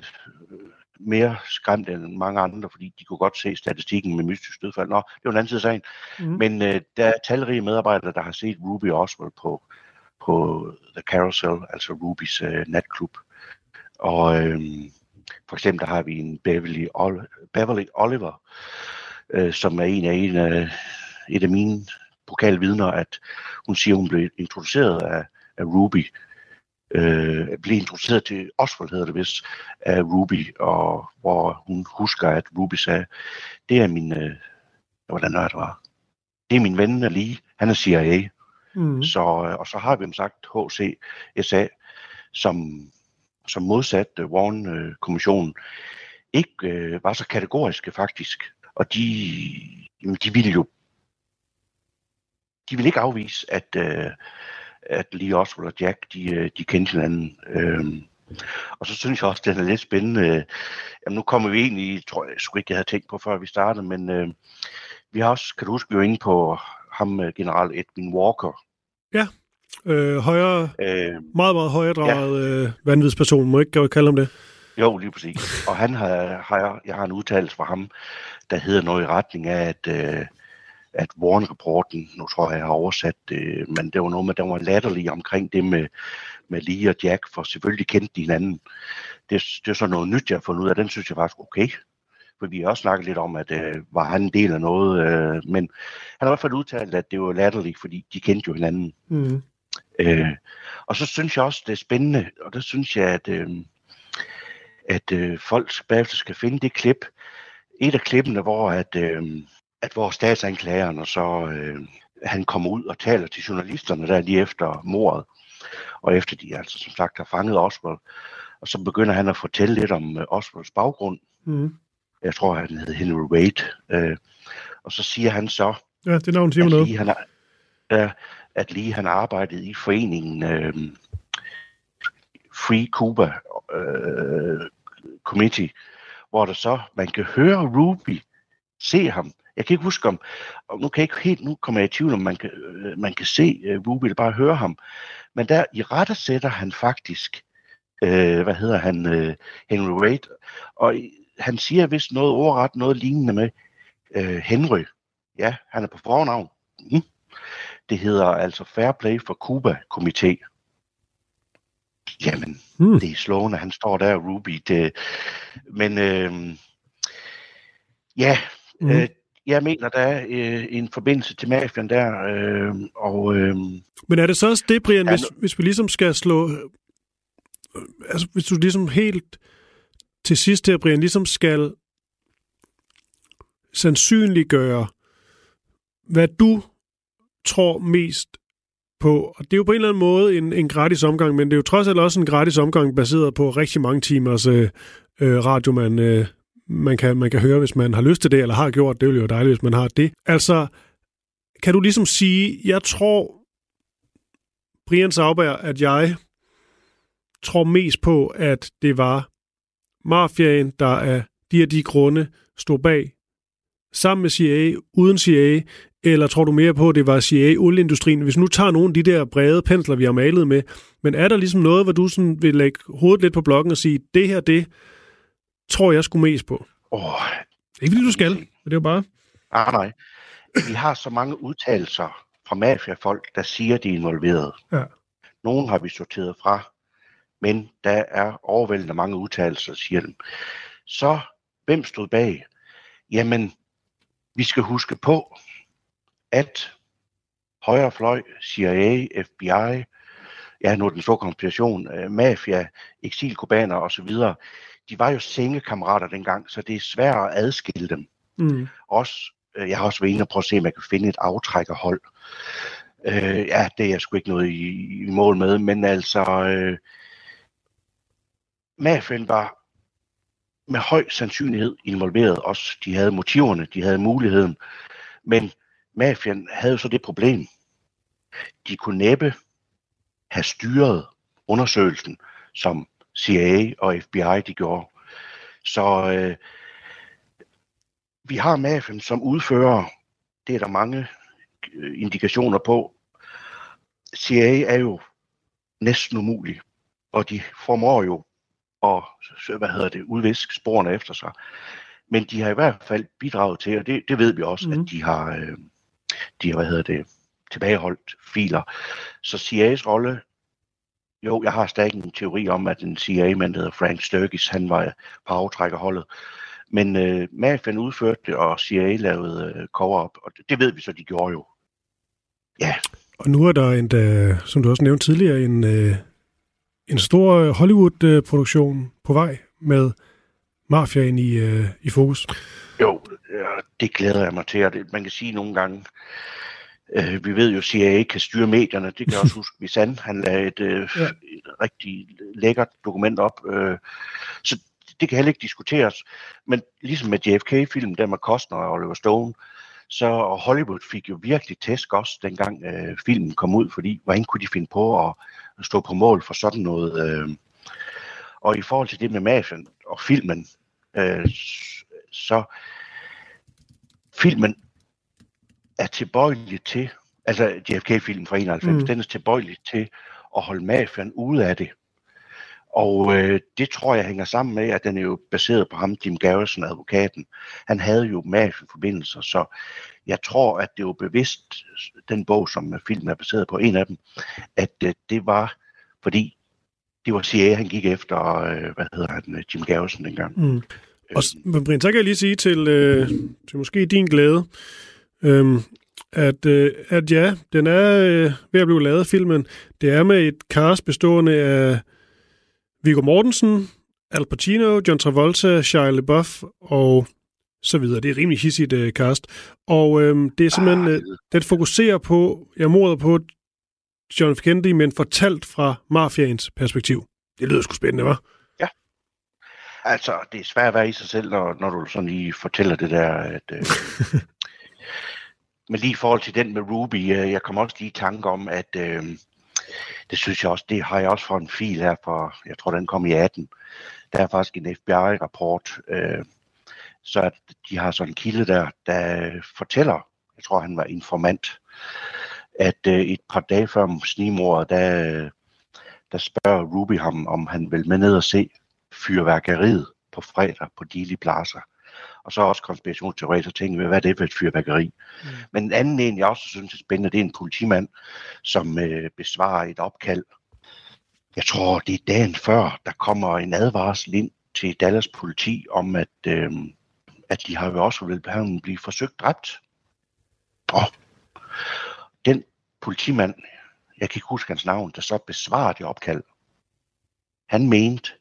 mere skræmt end mange andre, fordi de kunne godt se statistikken med mystisk dødfald. Nå, det var en anden side af sagen. Mm. Mm. Men øh, der er talrige medarbejdere, der har set Ruby Oswald på, på The Carousel, altså Rubys øh, natklub. Og øh, for eksempel der har vi en Beverly, Ol- Beverly Oliver, øh, som er en af, en af et af mine pokale vidner, at hun siger, hun blev introduceret af, af Ruby, øh, blev introduceret til Oswald, hedder det vist, af Ruby, og hvor hun husker, at Ruby sagde, det er min, øh, hvordan er det var, det er min ven er lige, han er CIA, Mm. så, øh, og så har vi som sagt HCSA, som, som modsat øh, Warren-kommissionen, ikke øh, var så kategoriske faktisk. Og de, jamen, de ville jo de ville ikke afvise, at, øh, at Lee Oswald og Jack, de, øh, de kendte hinanden. Øh, og så synes jeg også, det er lidt spændende. Jamen, nu kommer vi ind i, tror jeg sgu ikke, jeg havde tænkt på, før vi startede, men øh, vi har også, kan du huske, vi var inde på ham, øh, general Edwin Walker. Ja, Øh, højere, Øh, meget, meget højere draget ja. øh, vanvidsperson, må jeg ikke kalde ham det? Jo, lige præcis. Og han har, har jeg, har en udtalelse fra ham, der hedder noget i retning af, at, øh, at Warren-rapporten, nu tror jeg, jeg har oversat det, men det var noget med, der var latterlig omkring det med, med Lee og Jack, for selvfølgelig kendte de hinanden. Det, det er så noget nyt, jeg har fundet ud af. Den synes jeg faktisk okay. For vi har også snakket lidt om, at øh, var han en del af noget. Øh, men han har i hvert fald udtalt, at det var latterligt, fordi de kendte jo hinanden. Mm. Øh, og så synes jeg også, det er spændende, og der synes jeg, at, øh, at øh, folk bagefter skal finde det klip. Et af klippene, hvor at, øh, at hvor statsanklageren og så øh, han kommer ud og taler til journalisterne der lige efter mordet, og efter de altså som sagt har fanget Oswald, og så begynder han at fortælle lidt om øh, Oswalds baggrund. Mm. Jeg tror, han hed Henry Wade. Øh, og så siger han så, Ja, det navn siger noget. lige han, har- ja, at lige han arbejdede i foreningen øh, Free Cuba øh, Committee, hvor der så, man kan høre Ruby, se ham. Jeg kan ikke huske om, og nu kan jeg ikke helt, nu kommer jeg i tvivl om, man kan, øh, man kan se øh, Ruby eller bare høre ham. Men der i rette sætter han faktisk, øh, hvad hedder han, øh, Henry Wade, og han siger vist noget overret, noget lignende med øh, Henry. Ja, han er på fornavn. Mm. Det hedder altså Fair Play for Cuba Komité. Jamen, Hmm. det er slående, han står der, Ruby. Det, men øh, ja, Mm. mm. øh, jeg mener, der er øh, en forbindelse til mafian der, øh, og øh, Men er det så også det, Brian, Ja, hvis, hvis vi ligesom skal slå... øh, Altså, hvis du ligesom helt til sidst her, Brian, ligesom skal sandsynliggøre, hvad du tror mest på. Og det er jo på en eller anden måde en, en gratis omgang, men det er jo trods alt også en gratis omgang baseret på rigtig mange timers øh, øh, radio, man, øh, man, kan, man kan høre, hvis man har lyst til det, eller har gjort. Det ville jo dejligt, hvis man har det. Altså, kan du ligesom sige, jeg tror, Brian Sauber, at jeg tror mest på, at det var mafiaen, der af de og de grunde stod bag, sammen med CIA, uden CIA, eller tror du mere på, at det var CIA, olieindustrien? Hvis nu tager nogle af de der brede pensler, vi har malet med, men er der ligesom noget, hvor du sådan vil lægge hovedet lidt på blokken og sige, det her, det tror jeg skulle mest på? åh, Ikke fordi du skal, men det er jo bare... ah, nej. Vi har så mange udtalelser fra mafiafolk, der siger, de er involveret. Ja. Nogle har vi sorteret fra, men der er overvældende mange udtalelser, siger dem. Så, hvem stod bag? Jamen, vi skal huske på, at højre fløj, CIA, FBI, ja, nu er den store konspiration, øh, mafia, eksilkubaner osv., de var jo sengekammerater dengang, så det er svært at adskille dem. Mm. Også, øh, jeg har også været inde og prøve at se, om jeg kan finde et aftrækkerhold. Øh, ja, det er jeg sgu ikke noget i, i mål med, men altså, øh, mafiaen var med høj sandsynlighed involveret også. De havde motiverne, de havde muligheden, men mafian havde så det problem. De kunne næppe have styret undersøgelsen, som CIA og FBI de gjorde. Så øh, vi har mafien som udfører. Det er der mange øh, indikationer på. CIA er jo næsten umulig, og de formår jo at hvad hedder det, udviske sporene efter sig. Men de har i hvert fald bidraget til, og det, det ved vi også, Mhm. mm. at de har, øh, de har hvad hedder det, tilbageholdt filer. Så CIA's rolle, jo, jeg har stadig en teori om, at en CIA-mand, der hedder Frank Sturgis, han var på aftrækkerholdet. Men øh, mafiaen udførte det, og CIA lavede øh, cover-up, og det, det ved vi så, de gjorde jo. Ja, Og nu er der en, der, som du også nævnte tidligere, en, øh, en stor øh, Hollywood-produktion på vej med mafiaen i, øh, i fokus. Jo, det glæder jeg mig til. Det, man kan sige nogle gange, øh, vi ved jo, at CIA kan styre medierne. Det kan jeg også huske, hvis han, han lagde et, øh, Ja. et rigtig lækkert dokument op. Øh, så det kan heller ikke diskuteres. Men ligesom med JFK-film, der med Costner og Oliver Stone, så Hollywood fik jo virkelig tæsk også, dengang øh, filmen kom ud, fordi hvordan kunne de finde på at stå på mål for sådan noget. Øh. Og i forhold til det med mafien og filmen, øh, så filmen er tilbøjelig til, altså JFK-filmen fra 91, Mm. den er tilbøjelig til at holde mafian ude af det. Og øh, det tror jeg hænger sammen med, at den er jo baseret på ham, Jim Garrison, advokaten. Han havde jo mafiaforbindelser, så jeg tror, at det var bevidst, den bog, som filmen er baseret på, en af dem, at øh, det var, fordi det var CIA, han gik efter, øh, hvad hedder han, øh, Jim Garrison dengang. Mm. Og, men Brian, så kan jeg lige sige til, øh, til måske din glæde, øh, at, øh, at ja, den er øh, ved at blive lavet, filmen. Det er med et cast bestående af Viggo Mortensen, Al Pacino, John Travolta, Shia LaBeouf og så videre. Det er rimelig hissigt uh, cast. Og øh, det er simpelthen, ah, uh, den fokuserer på, jeg morder på John F. Kennedy, men fortalt fra mafiaens perspektiv. Det lyder sgu spændende, hva'? Ja. Altså, det er svært at være i sig selv, når, når du sådan lige fortæller det der, at... Øh, men lige i forhold til den med Ruby, øh, jeg kommer også lige i tanke om, at øh, det synes jeg også, det har jeg også fået en fil her for, jeg tror den kom i 18. Der er faktisk en FBI-rapport, øh, så at de har sådan en kilde der, der fortæller, jeg tror han var informant, at øh, et par dage før snimordet, der, der spørger Ruby ham, om han vil med ned og se fyrværkeriet på fredag på Dili Plaza. Og så også konspirationsteori, så tænker vi, hvad er det for et fyrværkeri? Mm. Men en anden en, jeg også synes er spændende, det er en politimand, som øh, besvarer et opkald. Jeg tror, det er dagen før, der kommer en advarsel ind til Dallas politi om, at, øh, at de har jo også vil blive forsøgt dræbt. Og den politimand, jeg kan ikke huske hans navn, der så besvarer det opkald, han mente,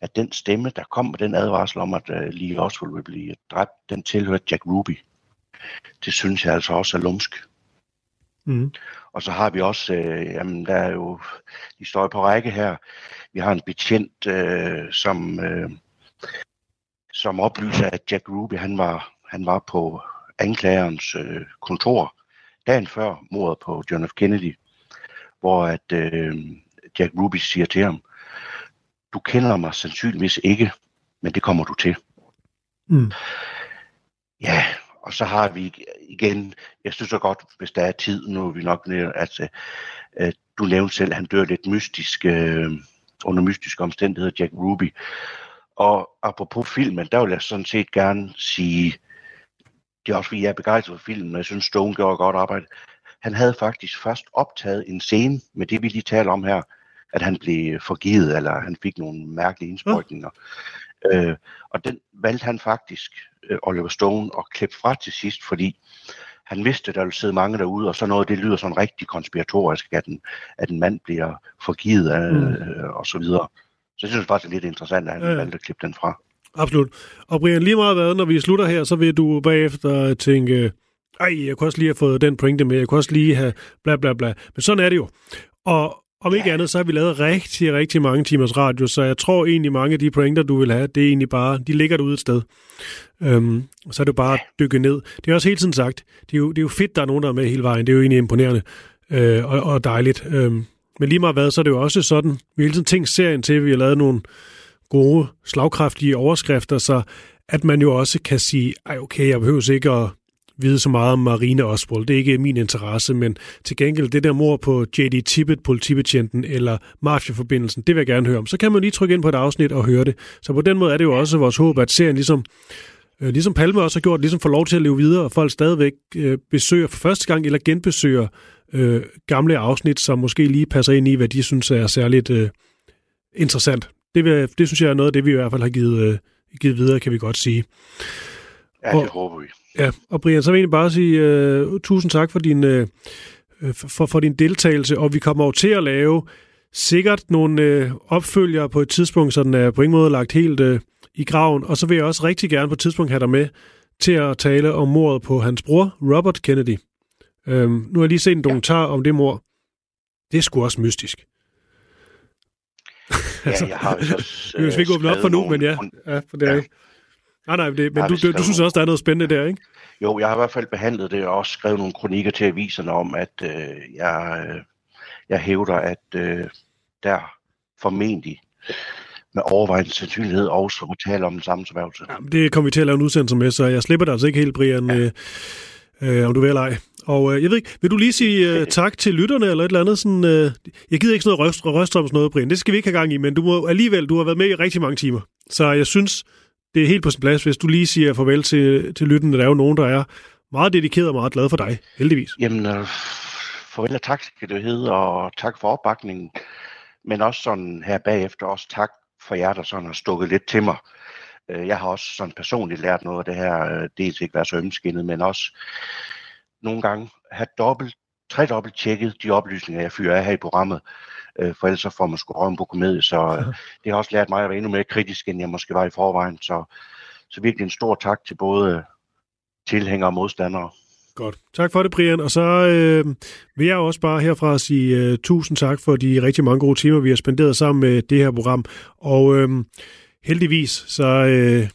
at den stemme, der kom med den advarsel om, at uh, Lee Oswald vil blive dræbt, den tilhørte Jack Ruby. Det synes jeg altså også er lumsk. Mm. Og så har vi også, øh, jamen der er jo, de står på række her, vi har en betjent, øh, som, øh, som oplyser, at Jack Ruby, han var, han var på anklagerens øh, kontor dagen før mordet på John F. Kennedy, hvor at øh, Jack Ruby siger til ham, du kender mig sandsynligvis ikke, men det kommer du til. Mm. Ja, og så har vi igen, jeg synes så godt, hvis der er tid, nu er vi nok nede, at, at du nævnte selv, han dør lidt mystisk, øh, under mystiske omstændigheder, Jack Ruby. Og apropos filmen, der vil jeg sådan set gerne sige, det er også fordi, jeg er begejstret for filmen, og jeg synes, Stone gjorde godt arbejde. Han havde faktisk først optaget en scene med det, vi lige taler om her, at han blev forgivet, eller han fik nogle mærkelige indsprøjtninger. Ja. Øh, og den valgte han faktisk, øh, Oliver Stone, at klippe fra til sidst, fordi han vidste, at der ville sidde mange derude, og så noget, det lyder sådan rigtig konspiratorisk, at en, at en mand bliver forgivet, af, mm. øh, og så videre. Så jeg synes faktisk, det er lidt interessant, at han ja. valgte at klippe den fra. Absolut. Og Brian, lige meget hvad, når vi slutter her, så vil du bagefter tænke, ej, jeg kunne også lige have fået den pointe med, jeg kunne også lige have bla bla bla. Men sådan er det jo. Og om ikke andet, så har vi lavet rigtig, rigtig mange timers radio, så jeg tror egentlig, mange af de pointer, du vil have, det er egentlig bare, de ligger derude et sted. Øhm, så er det bare at dykke ned. Det er også hele tiden sagt, det er, jo, det er jo fedt, der er nogen, der er med hele vejen. Det er jo egentlig imponerende øh, og, og dejligt. Øhm, men lige meget hvad, så er det jo også sådan, vi hele tiden tænkt serien til, at vi har lavet nogle gode, slagkraftige overskrifter, så at man jo også kan sige, ej okay, jeg behøver ikke at vide så meget om Marina Oswald. Det er ikke min interesse, men til gengæld det der mor på J.D. Tippett, politibetjenten eller mafiaforbindelsen, det vil jeg gerne høre om. Så kan man lige trykke ind på et afsnit og høre det. Så på den måde er det jo også vores håb, at serien ligesom øh, ligesom Palme også har gjort, ligesom får lov til at leve videre, og folk stadigvæk øh, besøger for første gang eller genbesøger øh, gamle afsnit, som måske lige passer ind i, hvad de synes er særligt øh, interessant. Det, vil, det synes jeg er noget af det, vi i hvert fald har givet, øh, givet videre, kan vi godt sige. Ja, det og, håber vi. Ja, og Brian, så vil jeg egentlig bare sige uh, tusind tak for din, uh, for, for din deltagelse, og vi kommer jo til at lave sikkert nogle uh, opfølgere på et tidspunkt, så den er på ingen måde lagt helt uh, i graven, og så vil jeg også rigtig gerne på et tidspunkt have dig med til at tale om mordet på hans bror, Robert Kennedy. Uh, nu har jeg lige set en dokumentar ja. om det mor. Det er sgu også mystisk. Ja, jeg har også... vi skal ikke åbne op for nu, men ja, ja for det er ja. Nej, nej, det, men du, du, du synes også, der er noget spændende der, ikke? Jo, jeg har i hvert fald behandlet det og også skrevet nogle kronikker til aviserne om, at øh, jeg, øh, jeg hævder, at øh, der formentlig med overvejende sandsynlighed også at tale om den samme sværgelse. Ja, det kommer vi til at lave en udsendelse med, så jeg slipper dig altså ikke helt, Brian, ja. øh, øh, om du vil eller ej. Og øh, jeg ved ikke, vil du lige sige øh, tak til lytterne eller et eller andet sådan... Øh, jeg gider ikke sådan noget røst, røst om sådan noget, Brian. Det skal vi ikke have gang i, men du må alligevel, du har været med i rigtig mange timer. Så jeg synes, det er helt på sin plads, hvis du lige siger farvel til, til lytterne. Der er jo nogen, der er meget dedikeret og meget glad for dig, heldigvis. Jamen, øh, farvel og tak skal det hedde, og tak for opbakningen. Men også sådan her bagefter, også tak for jer, der sådan har stukket lidt til mig. Øh, jeg har også sådan personligt lært noget af det her, øh, dels ikke være så ømskinnet, men også nogle gange have dobbelt, tredobbelt tjekket de oplysninger, jeg fyrer af her i programmet. Øh, for ellers så får man sgu røven på komedie, så øh, det har også lært mig at være endnu mere kritisk, end jeg måske var i forvejen. Så, så virkelig en stor tak til både tilhængere og modstandere. Godt. Tak for det, Brian. Og så øh, vil jeg også bare herfra sige øh, tusind tak for de rigtig mange gode timer, vi har spenderet sammen med det her program. Og øh, heldigvis, så, øh,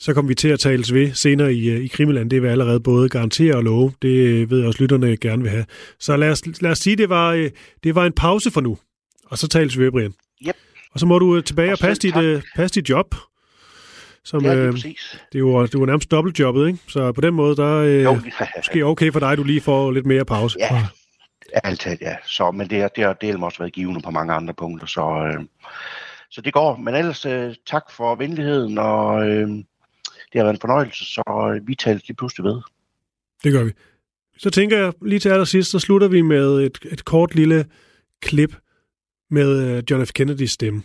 så kommer vi til at tales ved senere i, øh, i Krimiland. Det vil jeg allerede både garantere og love. Det øh, ved jeg også, lytterne gerne vil have. Så lad os, lad os sige, det var, øh, det var en pause for nu. Og så tales vi ved, Brian. Yep. Og så må du øh, tilbage og, Og passe selv dit, øh, passe dit job. Som, Ja, øh, det er jo, det er jo nærmest dobbeltjobbet, ikke? Så på den måde, der øh, Jo, måske okay for dig, du lige får lidt mere pause. Ja. altid, ja. Så, men det, har- det har delt også været givende på mange andre punkter, så, øh, så det går. Men ellers øh, tak for venligheden, og øh, det har været en fornøjelse, så øh, vi taler lige pludselig ved. Det gør vi. Så tænker jeg lige til allersidst, så slutter vi med et, et kort lille klip med øh, John F. Kennedys stemme.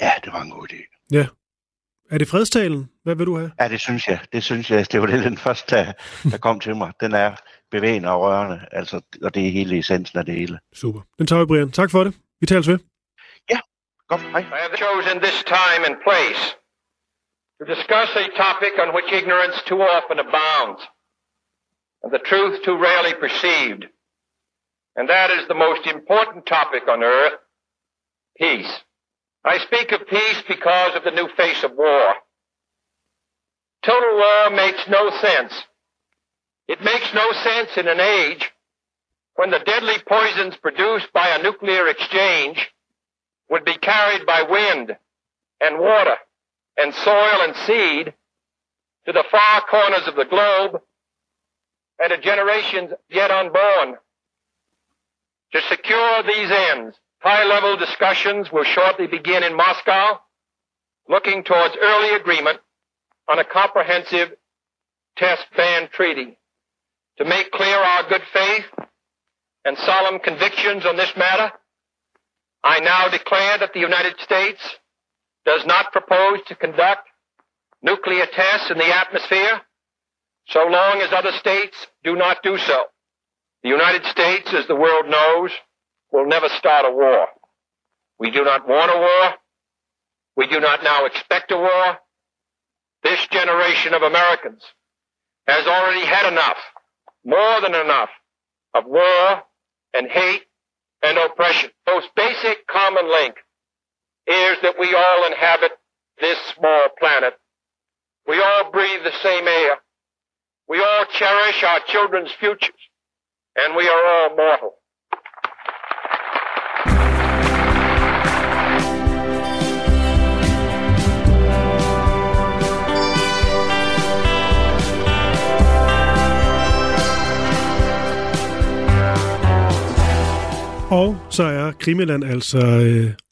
Ja, det var en god idé. Ja. Er det fredstalen? Hvad vil du have? Ja, det synes jeg. Det synes jeg. Det var det, den første, der, der kom til mig. Den er bevægende og rørende, altså, og det er hele essensen af det hele. Super. Den tager vi, Brian. Tak for det. Vi tales ved. Godt, hej. I have chosen this time and place to discuss a topic on which ignorance too often abounds and the truth too rarely perceived. And that is the most important topic on earth, peace. I speak of peace because of the new face of war. Total war makes no sense. It makes no sense in an age when the deadly poisons produced by a nuclear exchange would be carried by wind and water and soil and seed to the far corners of the globe and to generations yet unborn. To secure these ends, high-level discussions will shortly begin in Moscow, looking towards early agreement on a comprehensive test ban treaty. To make clear our good faith and solemn convictions on this matter, I now declare that the United States does not propose to conduct nuclear tests in the atmosphere so long as other states do not do so. The United States, as the world knows, will never start a war. We do not want a war. We do not now expect a war. This generation of Americans has already had enough, more than enough, of war and hate and oppression. Most basic common link is that we all inhabit this small planet. We all breathe the same air. We all cherish our children's futures. And we are all mortal. Og så er Krimiland altså øh,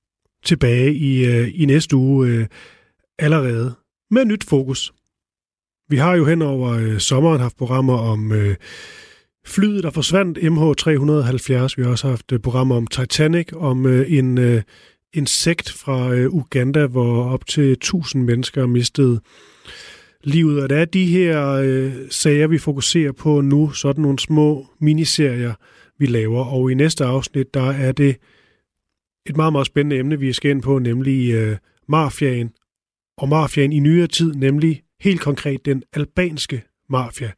tilbage i, øh, i næste uge øh, allerede med nyt fokus. Vi har jo hen over øh, sommeren haft programmer om øh, flyet, der forsvandt, MH370. Vi har også haft øh, programmer om Titanic, om øh, en, øh, insekt fra øh, Uganda, hvor op til 1000 mennesker mistede livet. Og det er de her øh, sager, vi fokuserer på nu, sådan nogle små miniserier, vi laver. Og i næste afsnit, der er det et meget, meget spændende emne, vi skal ind på, nemlig øh, mafiaen. Og mafiaen i nyere tid, nemlig helt konkret den albanske mafia.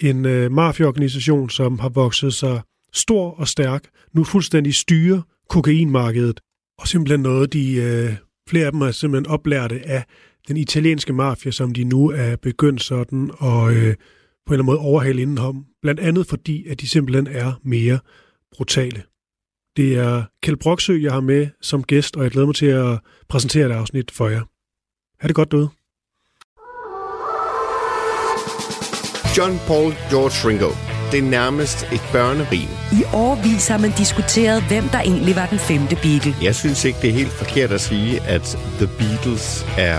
En øh, mafiaorganisation, som har vokset sig stor og stærk, nu fuldstændig styrer kokainmarkedet. Og simpelthen noget, de øh, flere af dem er simpelthen oplærte af den italienske mafia, som de nu er begyndt sådan at øh, på en eller anden måde overhale indenom. Blandt andet fordi, at de simpelthen er mere brutale. Det er Kjeld Broksø, jeg har med som gæst, og jeg glæder mig til at præsentere et afsnit for jer. Ha' det godt derude. John Paul George Ringo. Det er nærmest et børnerim. I årvis har man diskuteret, hvem der egentlig var den femte Beatle. Jeg synes ikke, det er helt forkert at sige, at The Beatles er